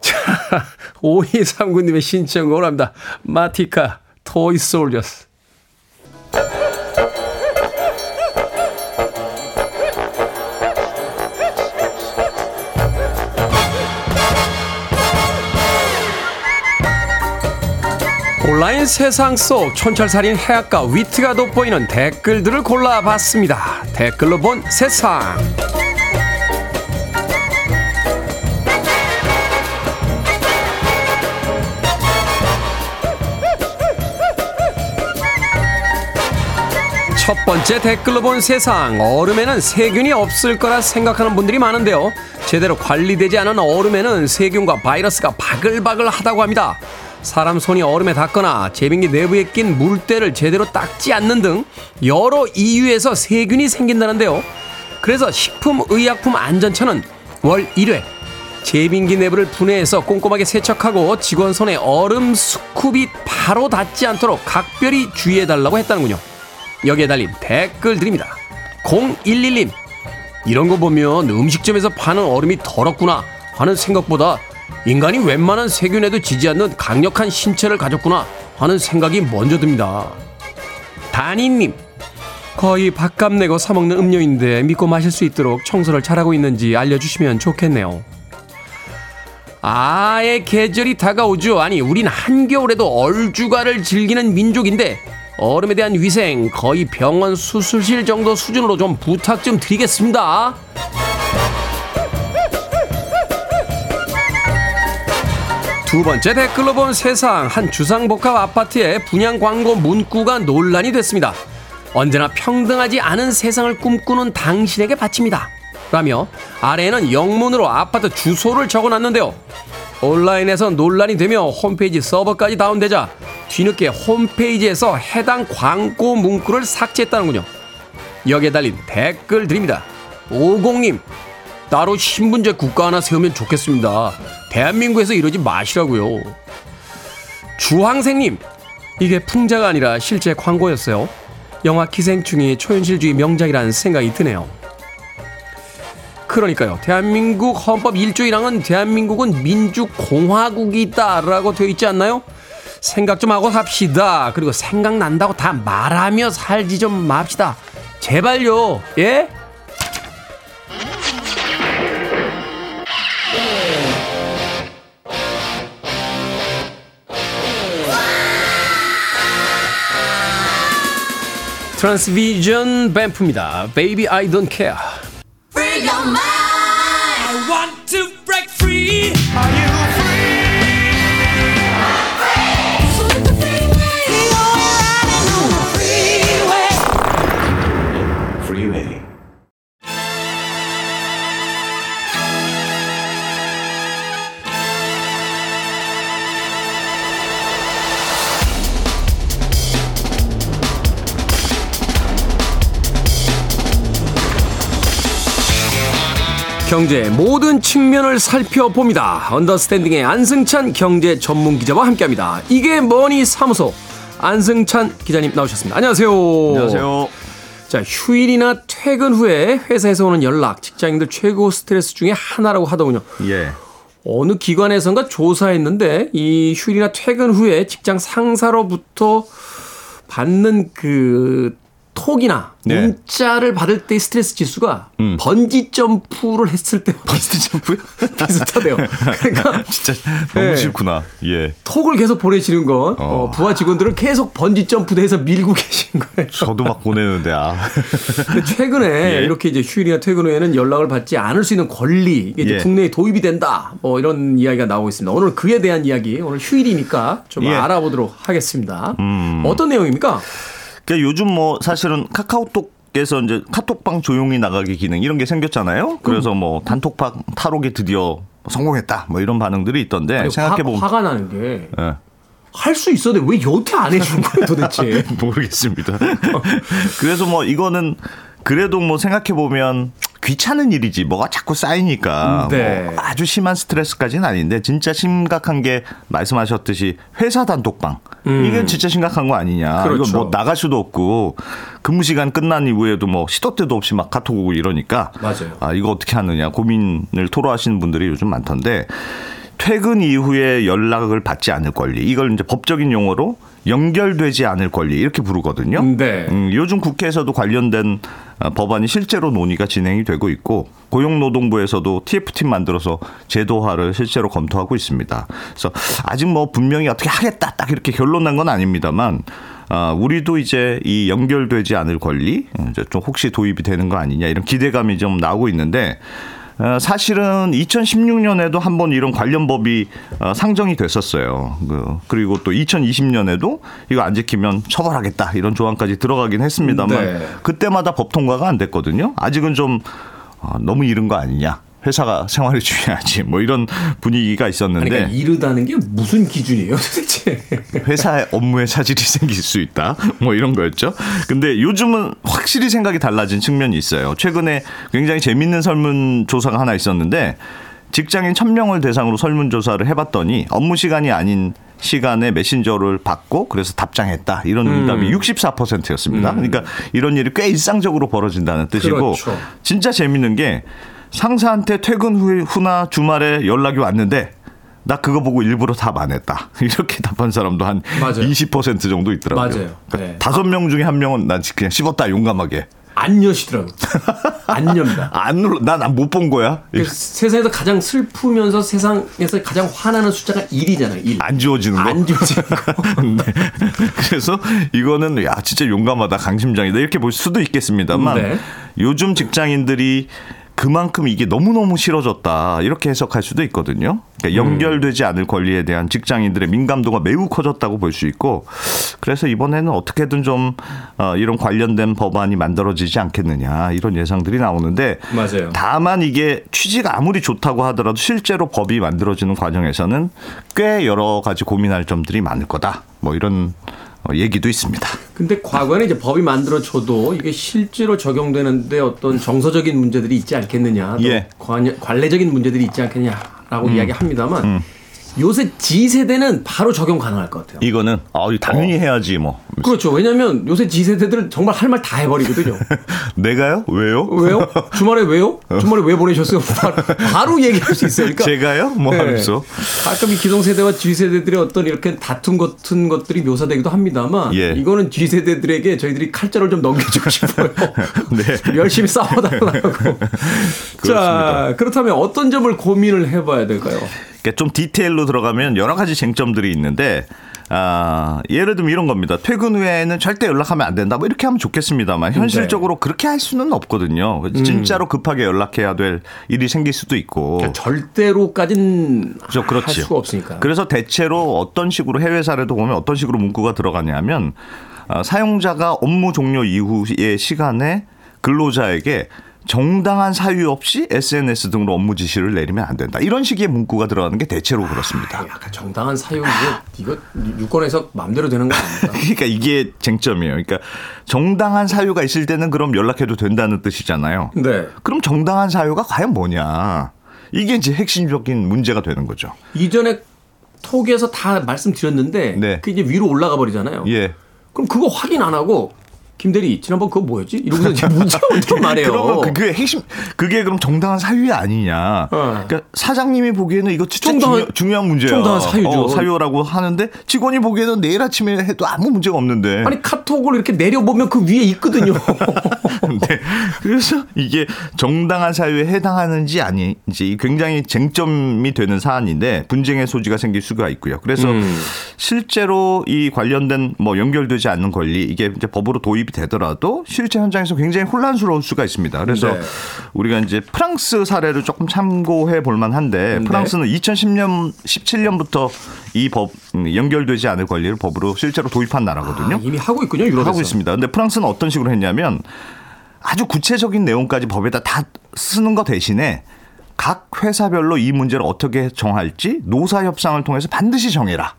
Speaker 1: 자, 5239님의 신청곡을 합니다. 마티카, 토이 솔저스. 온라인 세상 속 촌철살인 해악과 위트가 돋보이는 댓글들을 골라봤습니다. 댓글로 본 세상. 첫 번째 댓글로 본 세상. 얼음에는 세균이 없을 거라 생각하는 분들이 많은데요. 제대로 관리되지 않은 얼음에는 세균과 바이러스가 바글바글 하다고 합니다. 사람 손이 얼음에 닿거나 제빙기 내부에 낀 물때를 제대로 닦지 않는 등 여러 이유에서 세균이 생긴다는데요. 그래서 식품의약품 안전처는 월 1회 제빙기 내부를 분해해서 꼼꼼하게 세척하고 직원 손에 얼음 스쿱이 바로 닿지 않도록 각별히 주의해달라고 했다는군요. 여기에 달린 댓글 드립니다. 011님 이런 거 보면 음식점에서 파는 얼음이 더럽구나 하는 생각보다 인간이 웬만한 세균에도 지지 않는 강력한 신체를 가졌구나 하는 생각이 먼저 듭니다. 다니님, 거의 밥값 내고 사먹는 음료인데 믿고 마실 수 있도록 청소를 잘하고 있는지 알려주시면 좋겠네요. 아예 계절이 다가오죠. 아니, 우린 한겨울에도 얼주가를 즐기는 민족인데 얼음에 대한 위생 거의 병원 수술실 정도 수준으로 좀 부탁 좀 드리겠습니다. 두 번째 댓글로 본 세상 한 주상복합 아파트의 분양 광고 문구가 논란이 됐습니다. 언제나 평등하지 않은 세상을 꿈꾸는 당신에게 바칩니다. 라며 아래에는 영문으로 아파트 주소를 적어놨는데요. 온라인에서 논란이 되며 홈페이지 서버까지 다운되자 뒤늦게 홈페이지에서 해당 광고 문구를 삭제했다는군요. 여기에 달린 댓글 드립니다. 50님, 따로 신분제 국가 하나 세우면 좋겠습니다. 대한민국에서 이러지 마시라고요. 주황생님, 이게 풍자가 아니라 실제 광고였어요. 영화 기생충이 초현실주의 명작이라는 생각이 드네요. 그러니까요. 대한민국 헌법 1조 1항은 대한민국은 민주공화국이다라고 되어 있지 않나요? 생각 좀 하고 삽시다. 그리고 생각난다고 다 말하며 살지 좀 맙시다. 제발요. 예? 트랜스비전 뱀프입니다. Baby I don't care. 경제의 모든 측면을 살펴봅니다. 언더스탠딩의 안승찬 경제 전문 기자와 함께합니다. 이게 뭐니 사무소 안승찬 기자님 나오셨습니다. 안녕하세요.
Speaker 3: 안녕하세요.
Speaker 1: 자, 휴일이나 퇴근 후에 회사에서 오는 연락, 직장인들 최고 스트레스 중에 하나라고 하더군요.
Speaker 3: 예.
Speaker 1: 어느 기관에선가 조사했는데 이 휴일이나 퇴근 후에 직장 상사로부터 받는 그 톡이나 네. 문자를 받을 때 스트레스 지수가 음. 번지 점프를 했을 때
Speaker 3: 번지 점프요?
Speaker 1: 비슷하대요. 그러니까
Speaker 3: 진짜 너무 네. 싫구나. 예.
Speaker 1: 톡을 계속 보내시는 건 어. 어, 부하 직원들은 계속 번지 점프도 해서 밀고 계신 거예요.
Speaker 3: 저도 막 보내는데 아.
Speaker 1: 근데 최근에 예. 이렇게 이제 휴일이나 퇴근 후에는 연락을 받지 않을 수 있는 권리 이게 예. 국내에 도입이 된다. 뭐 이런 이야기가 나오고 있습니다. 오늘 그에 대한 이야기 오늘 휴일이니까 좀 예. 알아보도록 하겠습니다. 음. 어떤 내용입니까?
Speaker 3: 그러니까 요즘 뭐 사실은 카카오톡 에서 이제 카톡방 조용히 나가기 기능 이런 게 생겼잖아요. 그래서 뭐 단톡방 탈옥에 드디어 성공했다. 뭐 이런 반응들이 있던데 생각해 보면
Speaker 1: 화가 나는 게 네. 할수 있어도 왜 여태 안 해준 거예요 도대체?
Speaker 3: 모르겠습니다. 그래서 뭐 이거는 그래도 뭐 생각해 보면 귀찮은 일이지 뭐가 자꾸 쌓이니까
Speaker 1: 네.
Speaker 3: 뭐 아주 심한 스트레스까지는 아닌데 진짜 심각한 게 말씀하셨듯이 회사 단톡방 이게 진짜 심각한 거 아니냐
Speaker 1: 음. 그렇죠.
Speaker 3: 이거 뭐 나갈 수도 없고 근무 시간 끝난 이후에도 뭐 시도 때도 없이 막 카톡 오고 이러니까
Speaker 1: 맞아요.
Speaker 3: 아 이거 어떻게 하느냐 고민을 토로하시는 분들이 요즘 많던데 퇴근 이후에 연락을 받지 않을 권리 이걸 이제 법적인 용어로 연결되지 않을 권리 이렇게 부르거든요.
Speaker 1: 네.
Speaker 3: 음, 요즘 국회에서도 관련된 어, 법안이 실제로 논의가 진행이 되고 있고 고용노동부에서도 TF팀 만들어서 제도화를 실제로 검토하고 있습니다. 그래서 아직 뭐 분명히 어떻게 하겠다 딱 이렇게 결론 난 건 아닙니다만 아, 우리도 이제 이 연결되지 않을 권리 이제 좀 혹시 도입이 되는 거 아니냐 이런 기대감이 좀 나오고 있는데 어, 사실은 2016년에도 한 번 이런 관련 법이 어, 상정이 됐었어요. 그, 그리고 또 2020년에도 이거 안 지키면 처벌하겠다 이런 조항까지 들어가긴 했습니다만
Speaker 1: 네.
Speaker 3: 그때마다 법 통과가 안 됐거든요. 아직은 좀 어, 너무 이른 거 아니냐. 회사가 생활이 중요하지. 뭐 이런 분위기가 있었는데
Speaker 1: 그러니까 이르다는 게 무슨 기준이에요, 도대체?
Speaker 3: 회사의 업무에 차질이 생길 수 있다. 뭐 이런 거였죠. 근데 요즘은 확실히 생각이 달라진 측면이 있어요. 최근에 굉장히 재밌는 설문조사가 하나 있었는데 직장인 1000명을 대상으로 설문조사를 해봤더니 업무 시간이 아닌 시간에 메신저를 받고 그래서 답장했다. 이런 응답이 64%였습니다. 그러니까 이런 일이 꽤 일상적으로 벌어진다는 뜻이고
Speaker 1: 그렇죠.
Speaker 3: 진짜 재밌는 게 상사한테 퇴근 후, 후나 주말에 연락이 왔는데 나 그거 보고 일부러 답 안 했다. 이렇게 답한 사람도 한
Speaker 1: 맞아요.
Speaker 3: 20% 정도 있더라고요.
Speaker 1: 맞아요. 네.
Speaker 3: 다섯 명 중에 한 명은 난 그냥 씹었다 용감하게.
Speaker 1: 안 여시더라고요. 안 엽니다.
Speaker 3: 안 눌러. 난못 본 거야.
Speaker 1: 그 세상에서 가장 슬프면서 세상에서 가장 화나는 숫자가 1이잖아요. 1.
Speaker 3: 안 지워지는 거.
Speaker 1: 안 지워지는 거.
Speaker 3: 네. 그래서 이거는 야 진짜 용감하다 강심장이다 이렇게 볼 수도 있겠습니다만
Speaker 1: 네.
Speaker 3: 요즘 직장인들이 그만큼 이게 너무너무 싫어졌다 이렇게 해석할 수도 있거든요. 그러니까 연결되지 않을 권리에 대한 직장인들의 민감도가 매우 커졌다고 볼 수 있고 그래서 이번에는 어떻게든 좀 어, 이런 관련된 법안이 만들어지지 않겠느냐 이런 예상들이 나오는데
Speaker 1: 맞아요.
Speaker 3: 다만 이게 취지가 아무리 좋다고 하더라도 실제로 법이 만들어지는 과정에서는 꽤 여러 가지 고민할 점들이 많을 거다. 뭐 이런 어, 얘기도 있습니다.
Speaker 1: 근데 과거에는 이제 법이 만들어져도 이게 실제로 적용되는데 어떤 정서적인 문제들이 있지 않겠느냐, 또
Speaker 3: 예.
Speaker 1: 관, 관례적인 문제들이 있지 않겠냐라고 이야기합니다만 요새 G세대는 바로 적용 가능할 것 같아요.
Speaker 3: 이거는 아, 당연히 해야지 뭐.
Speaker 1: 그렇죠. 왜냐하면 요새 G세대들은 정말 할 말 다 해버리거든요.
Speaker 3: 내가요? 왜요?
Speaker 1: 왜요? 주말에 왜요? 주말에 왜 보내셨어요? 바로, 바로 얘기할 수 있어요. 그러니까
Speaker 3: 제가요? 뭐
Speaker 1: 네.
Speaker 3: 하면서.
Speaker 1: 가끔 이 기성 세대와 G세대들의 어떤 이렇게 다툼 같은 것들이 묘사되기도 합니다만
Speaker 3: 예.
Speaker 1: 이거는 G세대들에게 저희들이 칼자를 좀 넘겨주고 싶어요.
Speaker 3: 네.
Speaker 1: 열심히 싸워달라고. 자, 그렇다면 어떤 점을 고민을 해봐야 될까요?
Speaker 3: 좀 디테일로 들어가면 여러 가지 쟁점들이 있는데 아, 예를 들면 이런 겁니다. 퇴근 후에는 절대 연락하면 안 된다. 뭐 이렇게 하면 좋겠습니다만 현실적으로
Speaker 1: 네.
Speaker 3: 그렇게 할 수는 없거든요.
Speaker 1: 음.
Speaker 3: 진짜로 급하게 연락해야 될 일이 생길 수도 있고.
Speaker 1: 그러니까 절대로까지는
Speaker 3: 그렇죠.
Speaker 1: 할
Speaker 3: 그렇지요.
Speaker 1: 수가 없으니까.
Speaker 3: 그래서 대체로 어떤 식으로 해외 사례도 보면 어떤 식으로 문구가 들어가냐면 어, 사용자가 업무 종료 이후의 시간에 근로자에게 정당한 사유 없이 SNS 등으로 업무 지시를 내리면 안 된다. 이런 식의 문구가 들어가는 게 대체로 그렇습니다.
Speaker 1: 약간 정당한 사유 이거, 이거 유권에서 마음대로 되는 거 아닙니까?
Speaker 3: 그러니까 이게 쟁점이에요. 그러니까 정당한 사유가 있을 때는 그럼 연락해도 된다는 뜻이잖아요.
Speaker 1: 네.
Speaker 3: 그럼 정당한 사유가 과연 뭐냐? 이게 이제 핵심적인 문제가 되는 거죠.
Speaker 1: 이전에 톡에서 다 말씀드렸는데
Speaker 3: 네.
Speaker 1: 그 이제 위로 올라가 버리잖아요.
Speaker 3: 예.
Speaker 1: 그럼 그거 확인 안 하고 김대리 지난번 그거 뭐였지? 이러면서 이제 문자 어떻게 말해요?
Speaker 3: 그러면 그게 핵심 그게 그럼 정당한 사유 아니냐?
Speaker 1: 어.
Speaker 3: 그러니까 사장님이 보기에는 이거 진짜
Speaker 1: 정당한-
Speaker 3: 중요, 중요 한 문제야.
Speaker 1: 정당한 사유죠.
Speaker 3: 어, 사유라고 하는데 직원이 보기에는 내일 아침에 해도 아무 문제가 없는데.
Speaker 1: 아니 카톡을 이렇게 내려보면 그 위에 있거든요.
Speaker 3: 네. 그래서 이게 정당한 사유에 해당하는지 아닌지 굉장히 쟁점이 되는 사안인데 분쟁의 소지가 생길 수가 있고요. 그래서
Speaker 1: 음.
Speaker 3: 실제로 이 관련된 뭐 연결되지 않는 권리 이게 이제 법으로 도입이 되더라도 실제 현장에서 굉장히 혼란스러울 수가 있습니다. 그래서
Speaker 1: 네.
Speaker 3: 우리가 이제 프랑스 사례를 조금 참고해 볼 만한데
Speaker 1: 네.
Speaker 3: 프랑스는 2010년 17년부터 이 법 연결되지 않을 권리를 법으로 실제로 도입한 나라거든요.
Speaker 1: 아, 이미 하고 있군요 유럽에서.
Speaker 3: 하고 있습니다. 근데 프랑스는 어떤 식으로 했냐면 아주 구체적인 내용까지 법에다 다 쓰는 거 대신에 각 회사별로 이 문제를 어떻게 정할지 노사 협상을 통해서 반드시 정해라.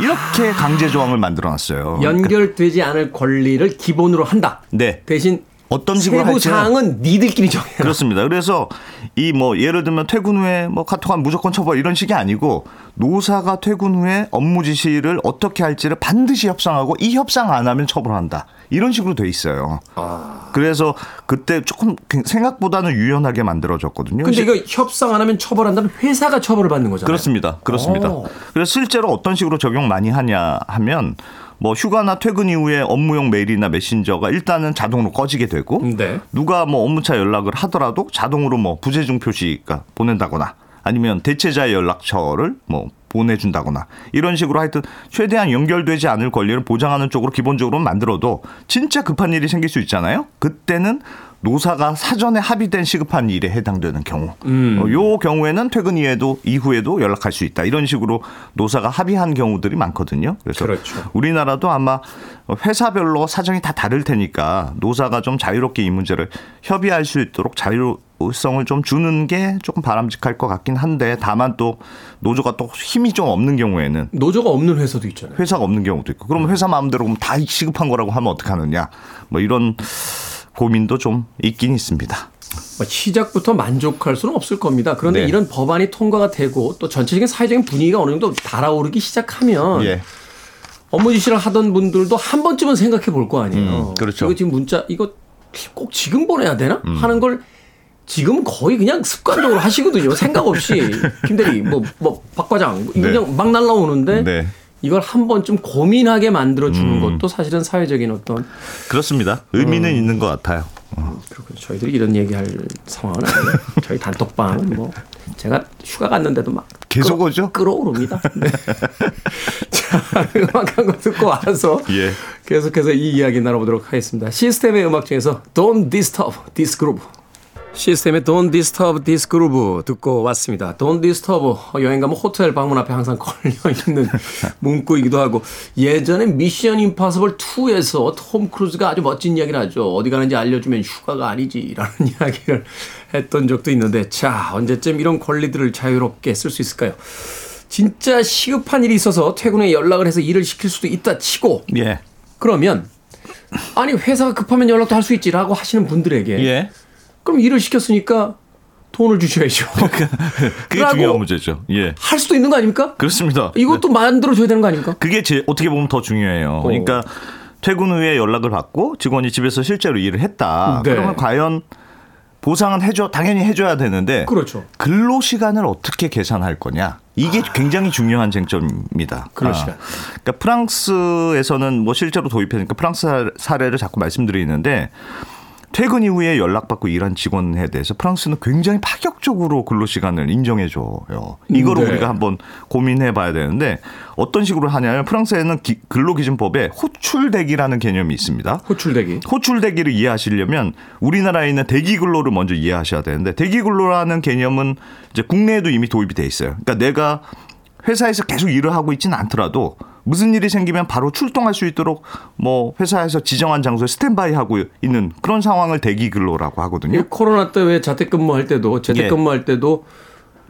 Speaker 3: 이렇게 강제 조항을 만들어 놨어요.
Speaker 1: 연결되지 않을 권리를 기본으로 한다.
Speaker 3: 네.
Speaker 1: 대신
Speaker 3: 어떤 식으로
Speaker 1: 세부 사항은 니들끼리 정해.
Speaker 3: 그렇습니다. 그래서 이 뭐 예를 들면 퇴근 후에 뭐 카톡한 무조건 처벌 이런 식이 아니고 노사가 퇴근 후에 업무 지시를 어떻게 할지를 반드시 협상하고 이 협상 안 하면 처벌한다. 이런 식으로 돼 있어요.
Speaker 1: 아.
Speaker 3: 그래서 그때 조금 생각보다는 유연하게 만들어졌거든요.
Speaker 1: 근데 이거 협상 안 하면 처벌한다면 회사가 처벌을 받는 거잖아요.
Speaker 3: 그렇습니다. 그렇습니다.
Speaker 1: 오.
Speaker 3: 그래서 실제로 어떤 식으로 적용 많이 하냐 하면 뭐 휴가나 퇴근 이후에 업무용 메일이나 메신저가 일단은 자동으로 꺼지게 되고
Speaker 1: 네.
Speaker 3: 누가 뭐 업무차 연락을 하더라도 자동으로 뭐 부재중 표시가 보낸다거나 아니면 대체자의 연락처를 뭐 보내준다거나 이런 식으로 하여튼 최대한 연결되지 않을 권리를 보장하는 쪽으로 기본적으로 만들어도 진짜 급한 일이 생길 수 있잖아요. 그때는 노사가 사전에 합의된 시급한 일에 해당되는 경우,
Speaker 1: 음.
Speaker 3: 어, 요 경우에는 퇴근 이후에도 이후에도 연락할 수 있다. 이런 식으로 노사가 합의한 경우들이 많거든요. 그래서
Speaker 1: 그렇죠.
Speaker 3: 우리나라도 아마 회사별로 사정이 다 다를 테니까 노사가 좀 자유롭게 이 문제를 협의할 수 있도록 자유 성을 좀 주는 게 조금 바람직할 것 같긴 한데 다만 또 노조가 또 힘이 좀 없는 경우에는
Speaker 1: 노조가 없는 회사도 있잖아요.
Speaker 3: 회사가 없는 경우도 있고 그러면 회사 마음대로 그럼 다 시급한 거라고 하면 어떡하느냐 뭐 이런 고민도 좀 있긴 있습니다.
Speaker 1: 뭐 시작부터 만족할 수는 없을 겁니다. 그런데
Speaker 3: 네.
Speaker 1: 이런 법안이 통과가 되고 또 전체적인 사회적인 분위기가 어느 정도 달아오르기 시작하면
Speaker 3: 예.
Speaker 1: 업무 지시를 하던 분들도 한 번쯤은 생각해 볼 거 아니에요.
Speaker 3: 음, 그렇죠.
Speaker 1: 이거 지금 문자 이거 꼭 지금 보내야 되나 하는 걸 지금 거의 그냥 습관적으로 하시거든요. 생각 없이 김 대리 뭐뭐 박 과장 이거
Speaker 3: 네.
Speaker 1: 그냥 막 날라오는데
Speaker 3: 네.
Speaker 1: 이걸 한 번쯤 고민하게 만들어 주는
Speaker 3: 음.
Speaker 1: 것도 사실은 사회적인 어떤
Speaker 3: 그렇습니다. 의미는 있는 것 같아요.
Speaker 1: 그렇군요. 저희들이 이런 얘기할 상황은 아니에요. 저희 단톡방은 뭐 제가 휴가 갔는데도 막
Speaker 3: 계속
Speaker 1: 끌어-
Speaker 3: 오죠?
Speaker 1: 끌어오릅니다. 네. 자, 음악 한 곡 듣고 와서
Speaker 3: 예.
Speaker 1: 계속해서 이 이야기 나눠보도록 하겠습니다. 시스템의 음악 중에서 Don't Disturb This Groove. 시스템의 Don't Disturb This Groove 듣고 왔습니다. Don't Disturb 여행 가면 호텔 방문 앞에 항상 걸려 있는 문구이기도 하고 예전에 미션 임파서블 2에서 톰 크루즈가 아주 멋진 이야기를 하죠. 어디 가는지 알려주면 휴가가 아니지라는 이야기를 했던 적도 있는데 자 언제쯤 이런 권리들을 자유롭게 쓸 수 있을까요? 진짜 시급한 일이 있어서 퇴근 후에 연락을 해서 일을 시킬 수도 있다 치고
Speaker 3: 예.
Speaker 1: 그러면 아니 회사가 급하면 연락도 할 수 있지라고 하시는 분들에게
Speaker 3: 예.
Speaker 1: 그럼 일을 시켰으니까 돈을 주셔야죠.
Speaker 3: 그게
Speaker 1: 라고
Speaker 3: 중요한 문제죠. 예.
Speaker 1: 할 수도 있는 거 아닙니까?
Speaker 3: 그렇습니다.
Speaker 1: 이것도 만들어 줘야 되는 거 아닙니까?
Speaker 3: 그게 제, 어떻게 보면 더 중요해요. 그러니까 퇴근 후에 연락을 받고 직원이 집에서 실제로 일을 했다.
Speaker 1: 네.
Speaker 3: 그러면 과연 보상은 해줘 당연히 해줘야 되는데
Speaker 1: 그렇죠.
Speaker 3: 근로 시간을 어떻게 계산할 거냐 이게 굉장히 중요한 쟁점입니다.
Speaker 1: 근로 시간.
Speaker 3: 그러니까 프랑스에서는 뭐 실제로 도입했으니까 프랑스 사례를 자꾸 말씀드리는데 퇴근 이후에 연락받고 일한 직원에 대해서 프랑스는 굉장히 파격적으로 근로시간을 인정해줘요. 이거를
Speaker 1: 네.
Speaker 3: 우리가 한번 고민해 봐야 되는데 어떤 식으로 하냐면 프랑스에는 기- 근로기준법에 호출대기라는 개념이 있습니다.
Speaker 1: 호출대기.
Speaker 3: 호출대기를 이해하시려면 우리나라에 있는 대기근로를 먼저 이해하셔야 되는데 대기근로라는 개념은 이제 국내에도 이미 도입이 돼 있어요. 그러니까 내가 회사에서 계속 일을 하고 있지는 않더라도 무슨 일이 생기면 바로 출동할 수 있도록 뭐 회사에서 지정한 장소에 스탠바이 하고 있는 그런 상황을 대기 근로라고
Speaker 1: 이
Speaker 3: 하거든요.
Speaker 1: 코로나 때 왜 자택근무할 때도 재택근무할 때도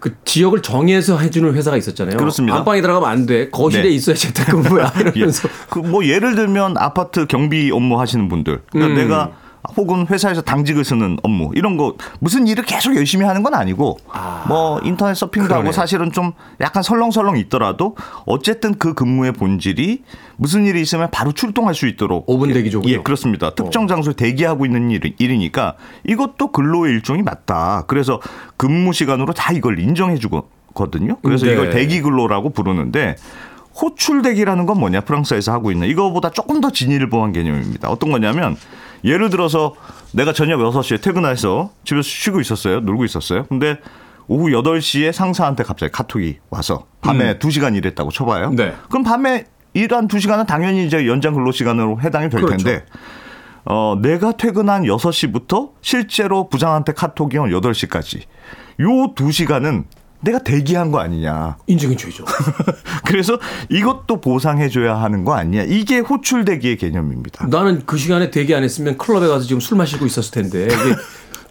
Speaker 1: 그 지역을 정해서 해주는 회사가 있었잖아요.
Speaker 3: 그렇습니다.
Speaker 1: 안방에 들어가면 안 돼. 거실에
Speaker 3: 네.
Speaker 1: 있어야 재택근무야.
Speaker 3: 예.
Speaker 1: 이러면서.
Speaker 3: 그뭐 예를 들면 아파트 경비 업무 하시는 분들. 그러니까
Speaker 1: 음.
Speaker 3: 내가 혹은 회사에서 당직을 쓰는 업무 이런 거 무슨 일을 계속 열심히 하는 건 아니고
Speaker 1: 아.
Speaker 3: 뭐 인터넷 서핑도
Speaker 1: 그러네.
Speaker 3: 하고 사실은 좀 약간 설렁설렁 있더라도 어쨌든 그 근무의 본질이 무슨 일이 있으면 바로 출동할 수 있도록
Speaker 1: 5분 대기조군요.
Speaker 3: 예, 그렇습니다. 특정 장소에 대기하고 있는 일, 일이니까 이것도 근로의 일종이 맞다. 그래서 근무 시간으로 다 이걸 인정해 주거든요. 그래서
Speaker 1: 네.
Speaker 3: 이걸 대기 근로라고 부르는데 호출대기라는 건 뭐냐 프랑스에서 하고 있는 이거보다 조금 더 진일보한 개념입니다. 어떤 거냐면 예를 들어서 내가 저녁 6시에 퇴근해서 집에서 쉬고 있었어요. 놀고 있었어요. 근데 오후 8시에 상사한테 갑자기 카톡이 와서 밤에 2시간 일했다고 쳐봐요.
Speaker 1: 음. 네.
Speaker 3: 그럼 밤에 일한 2시간은 당연히 이제 연장 근로 시간으로 해당이 될
Speaker 1: 그렇죠.
Speaker 3: 텐데 어, 내가 퇴근한 6시부터 실제로 부장한테 카톡이 온 8시까지 요 2시간은 내가 대기한 거 아니냐.
Speaker 1: 인증해 줘야죠.
Speaker 3: 그래서 이것도 보상해줘야 하는 거 아니냐. 이게 호출 대기의 개념입니다.
Speaker 1: 나는 그 시간에 대기 안 했으면 클럽에 가서 지금 술 마시고 있었을 텐데.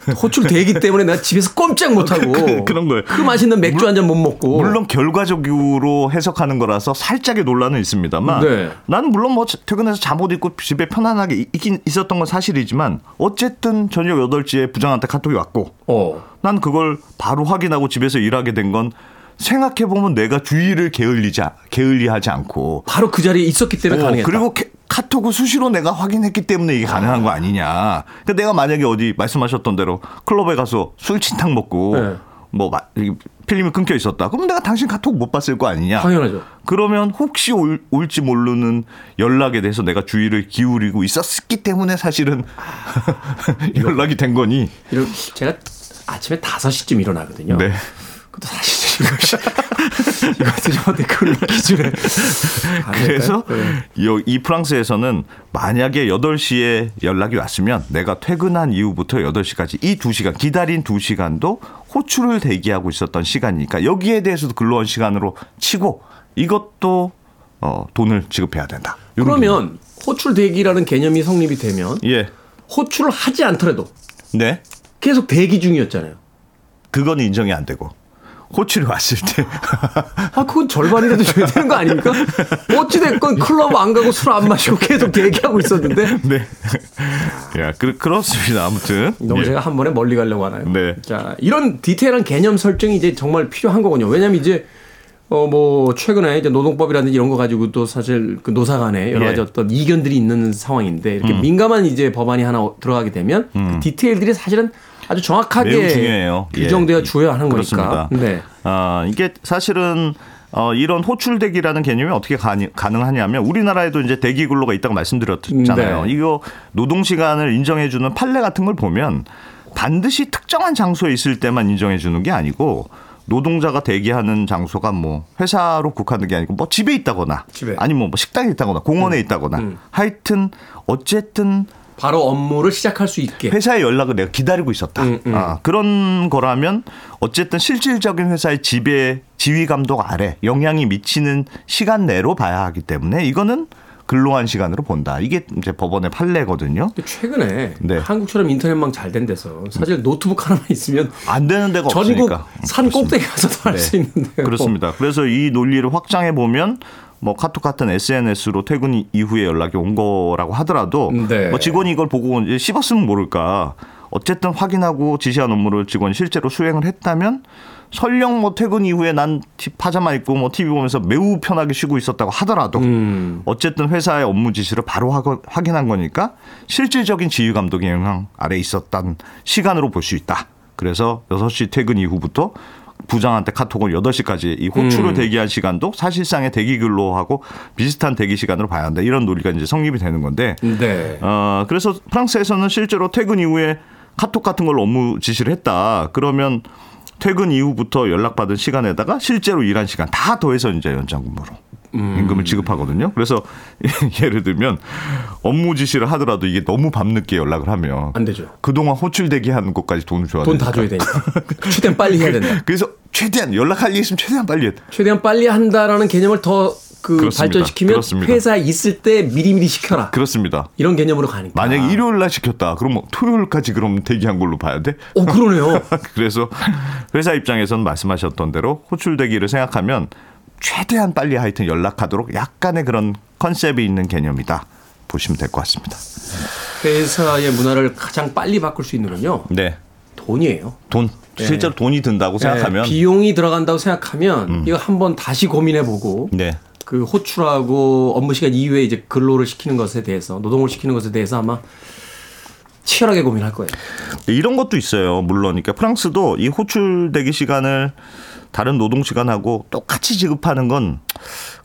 Speaker 1: 이게 호출 대기 때문에 내가 집에서 꼼짝 못하고
Speaker 3: 그, 그 런 거예요.
Speaker 1: 그 맛있는 맥주 한 잔 못 먹고
Speaker 3: 물론 결과적으로 해석하는 거라서 살짝의 논란은 있습니다만
Speaker 1: 네.
Speaker 3: 나는 물론 뭐 퇴근해서 잠옷 입고 집에 편안하게 있긴 있었던 건 사실이지만 어쨌든 저녁 8시에 부장한테 카톡이 왔고
Speaker 1: 어.
Speaker 3: 난 그걸 바로 확인하고 집에서 일하게 된 건 생각해 보면 내가 주의를 게을리지 게을리하지 않고
Speaker 1: 바로 그 자리에 있었기 때문에
Speaker 3: 어,
Speaker 1: 가능했다.
Speaker 3: 그리고 캐- 카톡을 수시로 내가 확인했기 때문에 이게 가능한 거 아니냐. 그러니까 내가 만약에 어디 말씀하셨던 대로 클럽에 가서 술친탕 먹고
Speaker 1: 네.
Speaker 3: 뭐 마- 필름이 끊겨 있었다. 그럼 내가 당신 카톡 못 봤을 거 아니냐.
Speaker 1: 당연하죠.
Speaker 3: 그러면 혹시 올, 올지 모르는 연락에 대해서 내가 주의를 기울이고 있었기 때문에 사실은 연락이 된 거니.
Speaker 1: 이런 제가 아침에 5시쯤 일어나거든요.
Speaker 3: 네.
Speaker 1: 그것도 사실 이것이 이것도 좀 댓글로 기준에
Speaker 3: 그래서
Speaker 1: 네.
Speaker 3: 요- 이 프랑스에서는 만약에 8시에 연락이 왔으면 내가 퇴근한 이후부터 8시까지 이 2시간 기다린 2시간도 호출을 대기하고 있었던 시간이니까 여기에 대해서도 근로원 시간으로 치고 이것도 어, 돈을 지급해야 된다.
Speaker 1: 그러면 호출 대기라는 개념이 성립이 되면.
Speaker 3: 예.
Speaker 1: 호출을 하지 않더라도
Speaker 3: 네.
Speaker 1: 계속 대기 중이었잖아요.
Speaker 3: 그건 인정이 안 되고 호출이 왔을 때
Speaker 1: 아, 그건 절반이라도 줘야 되는 거 아닙니까? 어찌됐건 클럽 안 가고 술 안 마시고 계속 대기하고 있었는데.
Speaker 3: 네. 야, 그, 그렇습니다. 아무튼.
Speaker 1: 너무
Speaker 3: 예.
Speaker 1: 제가 한 번에 멀리 가려고 하나요?
Speaker 3: 네.
Speaker 1: 자, 이런 디테일한 개념 설정이 이제 정말 필요한 거군요. 왜냐면 이제 어 뭐 최근에 이제 노동법이라든지 이런 거 가지고 또 사실 그 노사 간에 여러
Speaker 3: 예.
Speaker 1: 가지 어떤 이견들이 있는 상황인데 이렇게
Speaker 3: 음.
Speaker 1: 민감한 이제 법안이 하나 들어가게 되면 그 디테일들이 사실은 아주 정확하게
Speaker 3: 매우 중요해요. 예.
Speaker 1: 규정되어 줘야 하는
Speaker 3: 그렇습니다.
Speaker 1: 거니까. 네.
Speaker 3: 아, 이게 사실은 어, 이런 호출대기라는 개념이 어떻게 가니, 가능하냐면 우리나라에도 이제 대기 근로가 있다고 말씀드렸잖아요.
Speaker 1: 네.
Speaker 3: 이거 노동 시간을 인정해 주는 판례 같은 걸 보면 반드시 특정한 장소에 있을 때만 인정해 주는 게 아니고 노동자가 대기하는 장소가 뭐 회사로 국한된 게 아니고 뭐 집에 있다거나
Speaker 1: 집에.
Speaker 3: 아니면 뭐 식당에 있다거나 공원에 있다거나
Speaker 1: 음.
Speaker 3: 하여튼 어쨌든
Speaker 1: 바로 업무를 시작할 수 있게.
Speaker 3: 회사의 연락을 내가 기다리고 있었다.
Speaker 1: 음, 음.
Speaker 3: 아, 그런 거라면 어쨌든 실질적인 회사의 지배 지휘 감독 아래 영향이 미치는 시간 내로 봐야 하기 때문에 이거는 근로한 시간으로 본다. 이게 이제 법원의 판례거든요.
Speaker 1: 근데 최근에
Speaker 3: 네.
Speaker 1: 한국처럼 인터넷망 잘 된 데서 사실 노트북 하나만 있으면
Speaker 3: 안 되는 데가
Speaker 1: 전국
Speaker 3: 없으니까.
Speaker 1: 산. 꼭대기 가서도 할
Speaker 3: 네.
Speaker 1: 수 있는데
Speaker 3: 그렇습니다. 그래서 이 논리를 확장해 보면 뭐 카톡 같은 SNS로 퇴근 이후에 연락이 온 거라고 하더라도
Speaker 1: 네.
Speaker 3: 뭐 직원이 이걸 보고 이제 씹었으면 모를까. 어쨌든 확인하고 지시한 업무를 직원이 실제로 수행을 했다면 설령 뭐 퇴근 이후에 난 티- 파자마 입고 뭐 TV 보면서 매우 편하게 쉬고 있었다고 하더라도
Speaker 1: 음.
Speaker 3: 어쨌든 회사의 업무 지시를 바로 확인한 거니까 실질적인 지휘 감독의 영향 아래 있었던 시간으로 볼 수 있다. 그래서 6시 퇴근 이후부터 부장한테 카톡을 8시까지 이 호출을
Speaker 1: 음.
Speaker 3: 대기한 시간도 사실상의 대기 근로하고 비슷한 대기 시간으로 봐야 한다. 이런 논리가 이제 성립이 되는 건데
Speaker 1: 네.
Speaker 3: 어, 그래서 프랑스에서는 실제로 퇴근 이후에 카톡 같은 걸로 업무 지시를 했다. 그러면 퇴근 이후부터 연락받은 시간에다가 실제로 일한 시간 다 더해서 이제 연장 근무로 임금을 지급하거든요. 그래서 예를 들면 업무 지시를 하더라도 이게 너무 밤늦게 연락을 하면
Speaker 1: 안 되죠.
Speaker 3: 그동안 호출 대기하는 것까지 돈을 줘야
Speaker 1: 돈. 다 줘야 되니까. 최대한 빨리 해야 된다.
Speaker 3: 그래서 최대한 연락할 일 있으면 최대한 빨리 해.
Speaker 1: 최대한 빨리 한다라는 개념을 더 그. 발전시키면
Speaker 3: 그렇습니다.
Speaker 1: 회사에 있을 때 미리미리 시켜라.
Speaker 3: 그렇습니다.
Speaker 1: 이런 개념으로 가니까.
Speaker 3: 만약에 일요일 날 시켰다. 그러면 토요일까지 그럼 대기한 걸로 봐야 돼?
Speaker 1: 어 그러네요.
Speaker 3: 그래서 회사 입장에서는 말씀하셨던 대로 호출 대기를 생각하면 최대한 빨리 하여튼 연락하도록 약간의 그런 컨셉이 있는 개념이다. 보시면 될 것 같습니다.
Speaker 1: 회사의 문화를 가장 빨리 바꿀 수 있는 건요.
Speaker 3: 네.
Speaker 1: 돈이에요.
Speaker 3: 돈 실제로 돈이 든다고 생각하면
Speaker 1: 네, 비용이 들어간다고 생각하면 이거 한번 다시 고민해보고
Speaker 3: 네.
Speaker 1: 그 호출하고 업무 시간 이후에 이제 근로를 시키는 것에 대해서 노동을 시키는 것에 대해서 아마 치열하게 고민할 거예요.
Speaker 3: 이런 것도 있어요. 물론 그러니까 프랑스도 이 호출 대기 시간을 다른 노동 시간하고 똑같이 지급하는 건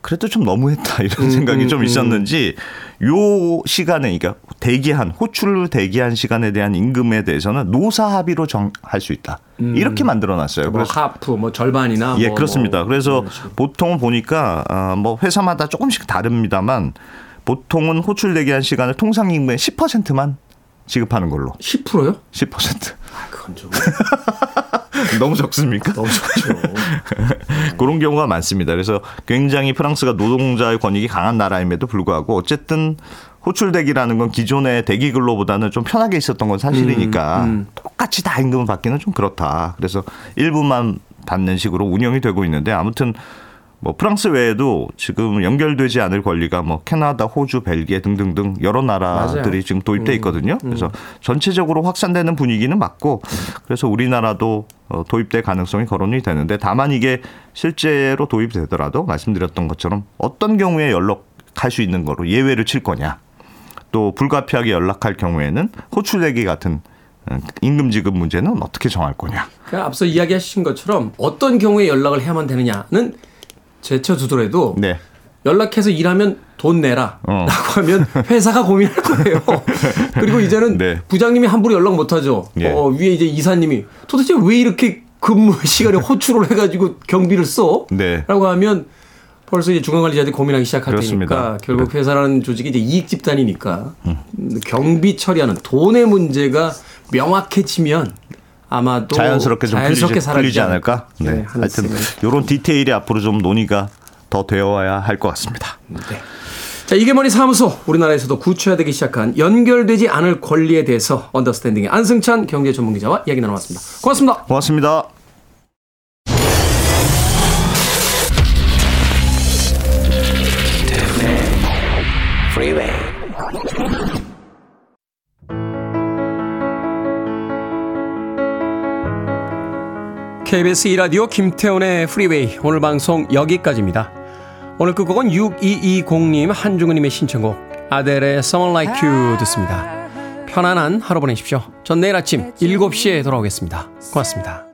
Speaker 3: 그래도 좀 너무했다 이런 생각이 좀 있었는지 요 시간에 그러니까 대기한 호출을 대기한 시간에 대한 임금에 대해서는 노사 합의로 정할 수 있다. 이렇게 만들어 놨어요.
Speaker 1: 뭐 하프, 뭐 절반이나
Speaker 3: 예,
Speaker 1: 뭐,
Speaker 3: 그렇습니다.
Speaker 1: 뭐
Speaker 3: 그래서. 보통 보니까 아, 뭐 회사마다 조금씩 다릅니다만 보통은 호출 대기한 시간을 통상 임금의 10%만 지급하는 걸로.
Speaker 1: 10%요?
Speaker 3: 10%.
Speaker 1: 아, 그건 좀
Speaker 3: 너무 적습니까?
Speaker 1: 너무 좋죠.
Speaker 3: 그런 경우가 많습니다. 그래서 굉장히 프랑스가 노동자의 권익이 강한 나라임에도 불구하고 어쨌든 호출대기라는 건 기존의 대기 근로보다는 좀 편하게 있었던 건 사실이니까
Speaker 1: 음, 음.
Speaker 3: 똑같이 다 임금을 받기는 좀 그렇다. 그래서 일부만 받는 식으로 운영이 되고 있는데 아무튼 뭐 프랑스 외에도 지금 연결되지 않을 권리가 뭐 캐나다, 호주, 벨기에 등등등 여러 나라들이
Speaker 1: 맞아요.
Speaker 3: 지금 도입돼 있거든요. 그래서 전체적으로 확산되는 분위기는 맞고 그래서 우리나라도 어, 도입될 가능성이 거론이 되는데 다만 이게 실제로 도입되더라도 말씀드렸던 것처럼 어떤 경우에 연락할 수 있는 거로 예외를 칠 거냐 또 불가피하게 연락할 경우에는 호출내기 같은 어, 임금 지급 문제는 어떻게 정할 거냐.
Speaker 1: 그 앞서 이야기하신 것처럼 어떤 경우에 연락을 해야만 되느냐는 제쳐두더라도
Speaker 3: 네.
Speaker 1: 연락해서 일하면 돈 내라.
Speaker 3: 어.
Speaker 1: 라고 하면 회사가 고민할 거예요. 그리고 이제는
Speaker 3: 네.
Speaker 1: 부장님이 함부로 연락 못 하죠.
Speaker 3: 예.
Speaker 1: 어, 위에 이제 이사님이 도대체 왜 이렇게 근무 시간에 호출을 해가지고 경비를 써?
Speaker 3: 네.
Speaker 1: 라고 하면 벌써 이제 중간관리자들이 고민하기 시작할
Speaker 3: 그렇습니다.
Speaker 1: 테니까 결국 회사라는 조직이 이제 이익 집단이니까 경비 처리하는 돈의 문제가 명확해지면 아마도
Speaker 3: 자연스럽게 좀
Speaker 1: 자연스럽게
Speaker 3: 풀리지, 풀리지 않을까? 네.
Speaker 1: 하는
Speaker 3: 하여튼 이런 디테일이 앞으로 좀 논의가 더 되어야 할 것 같습니다.
Speaker 1: 네. 자, 이게 뭐니 사무소. 우리나라에서도 구체화되기 시작한 연결되지 않을 권리에 대해서 언더스탠딩의 안승찬 경제 전문 기자와 이야기 나눠봤습니다. 고맙습니다.
Speaker 3: 고맙습니다.
Speaker 1: KBS 2라디오 김태훈의 프리웨이 오늘 방송 여기까지입니다. 오늘 끝곡은 6220님 한중은님의 신청곡 아델의 Someone Like You 듣습니다. 편안한 하루 보내십시오. 전 내일 아침 7시에 돌아오겠습니다. 고맙습니다.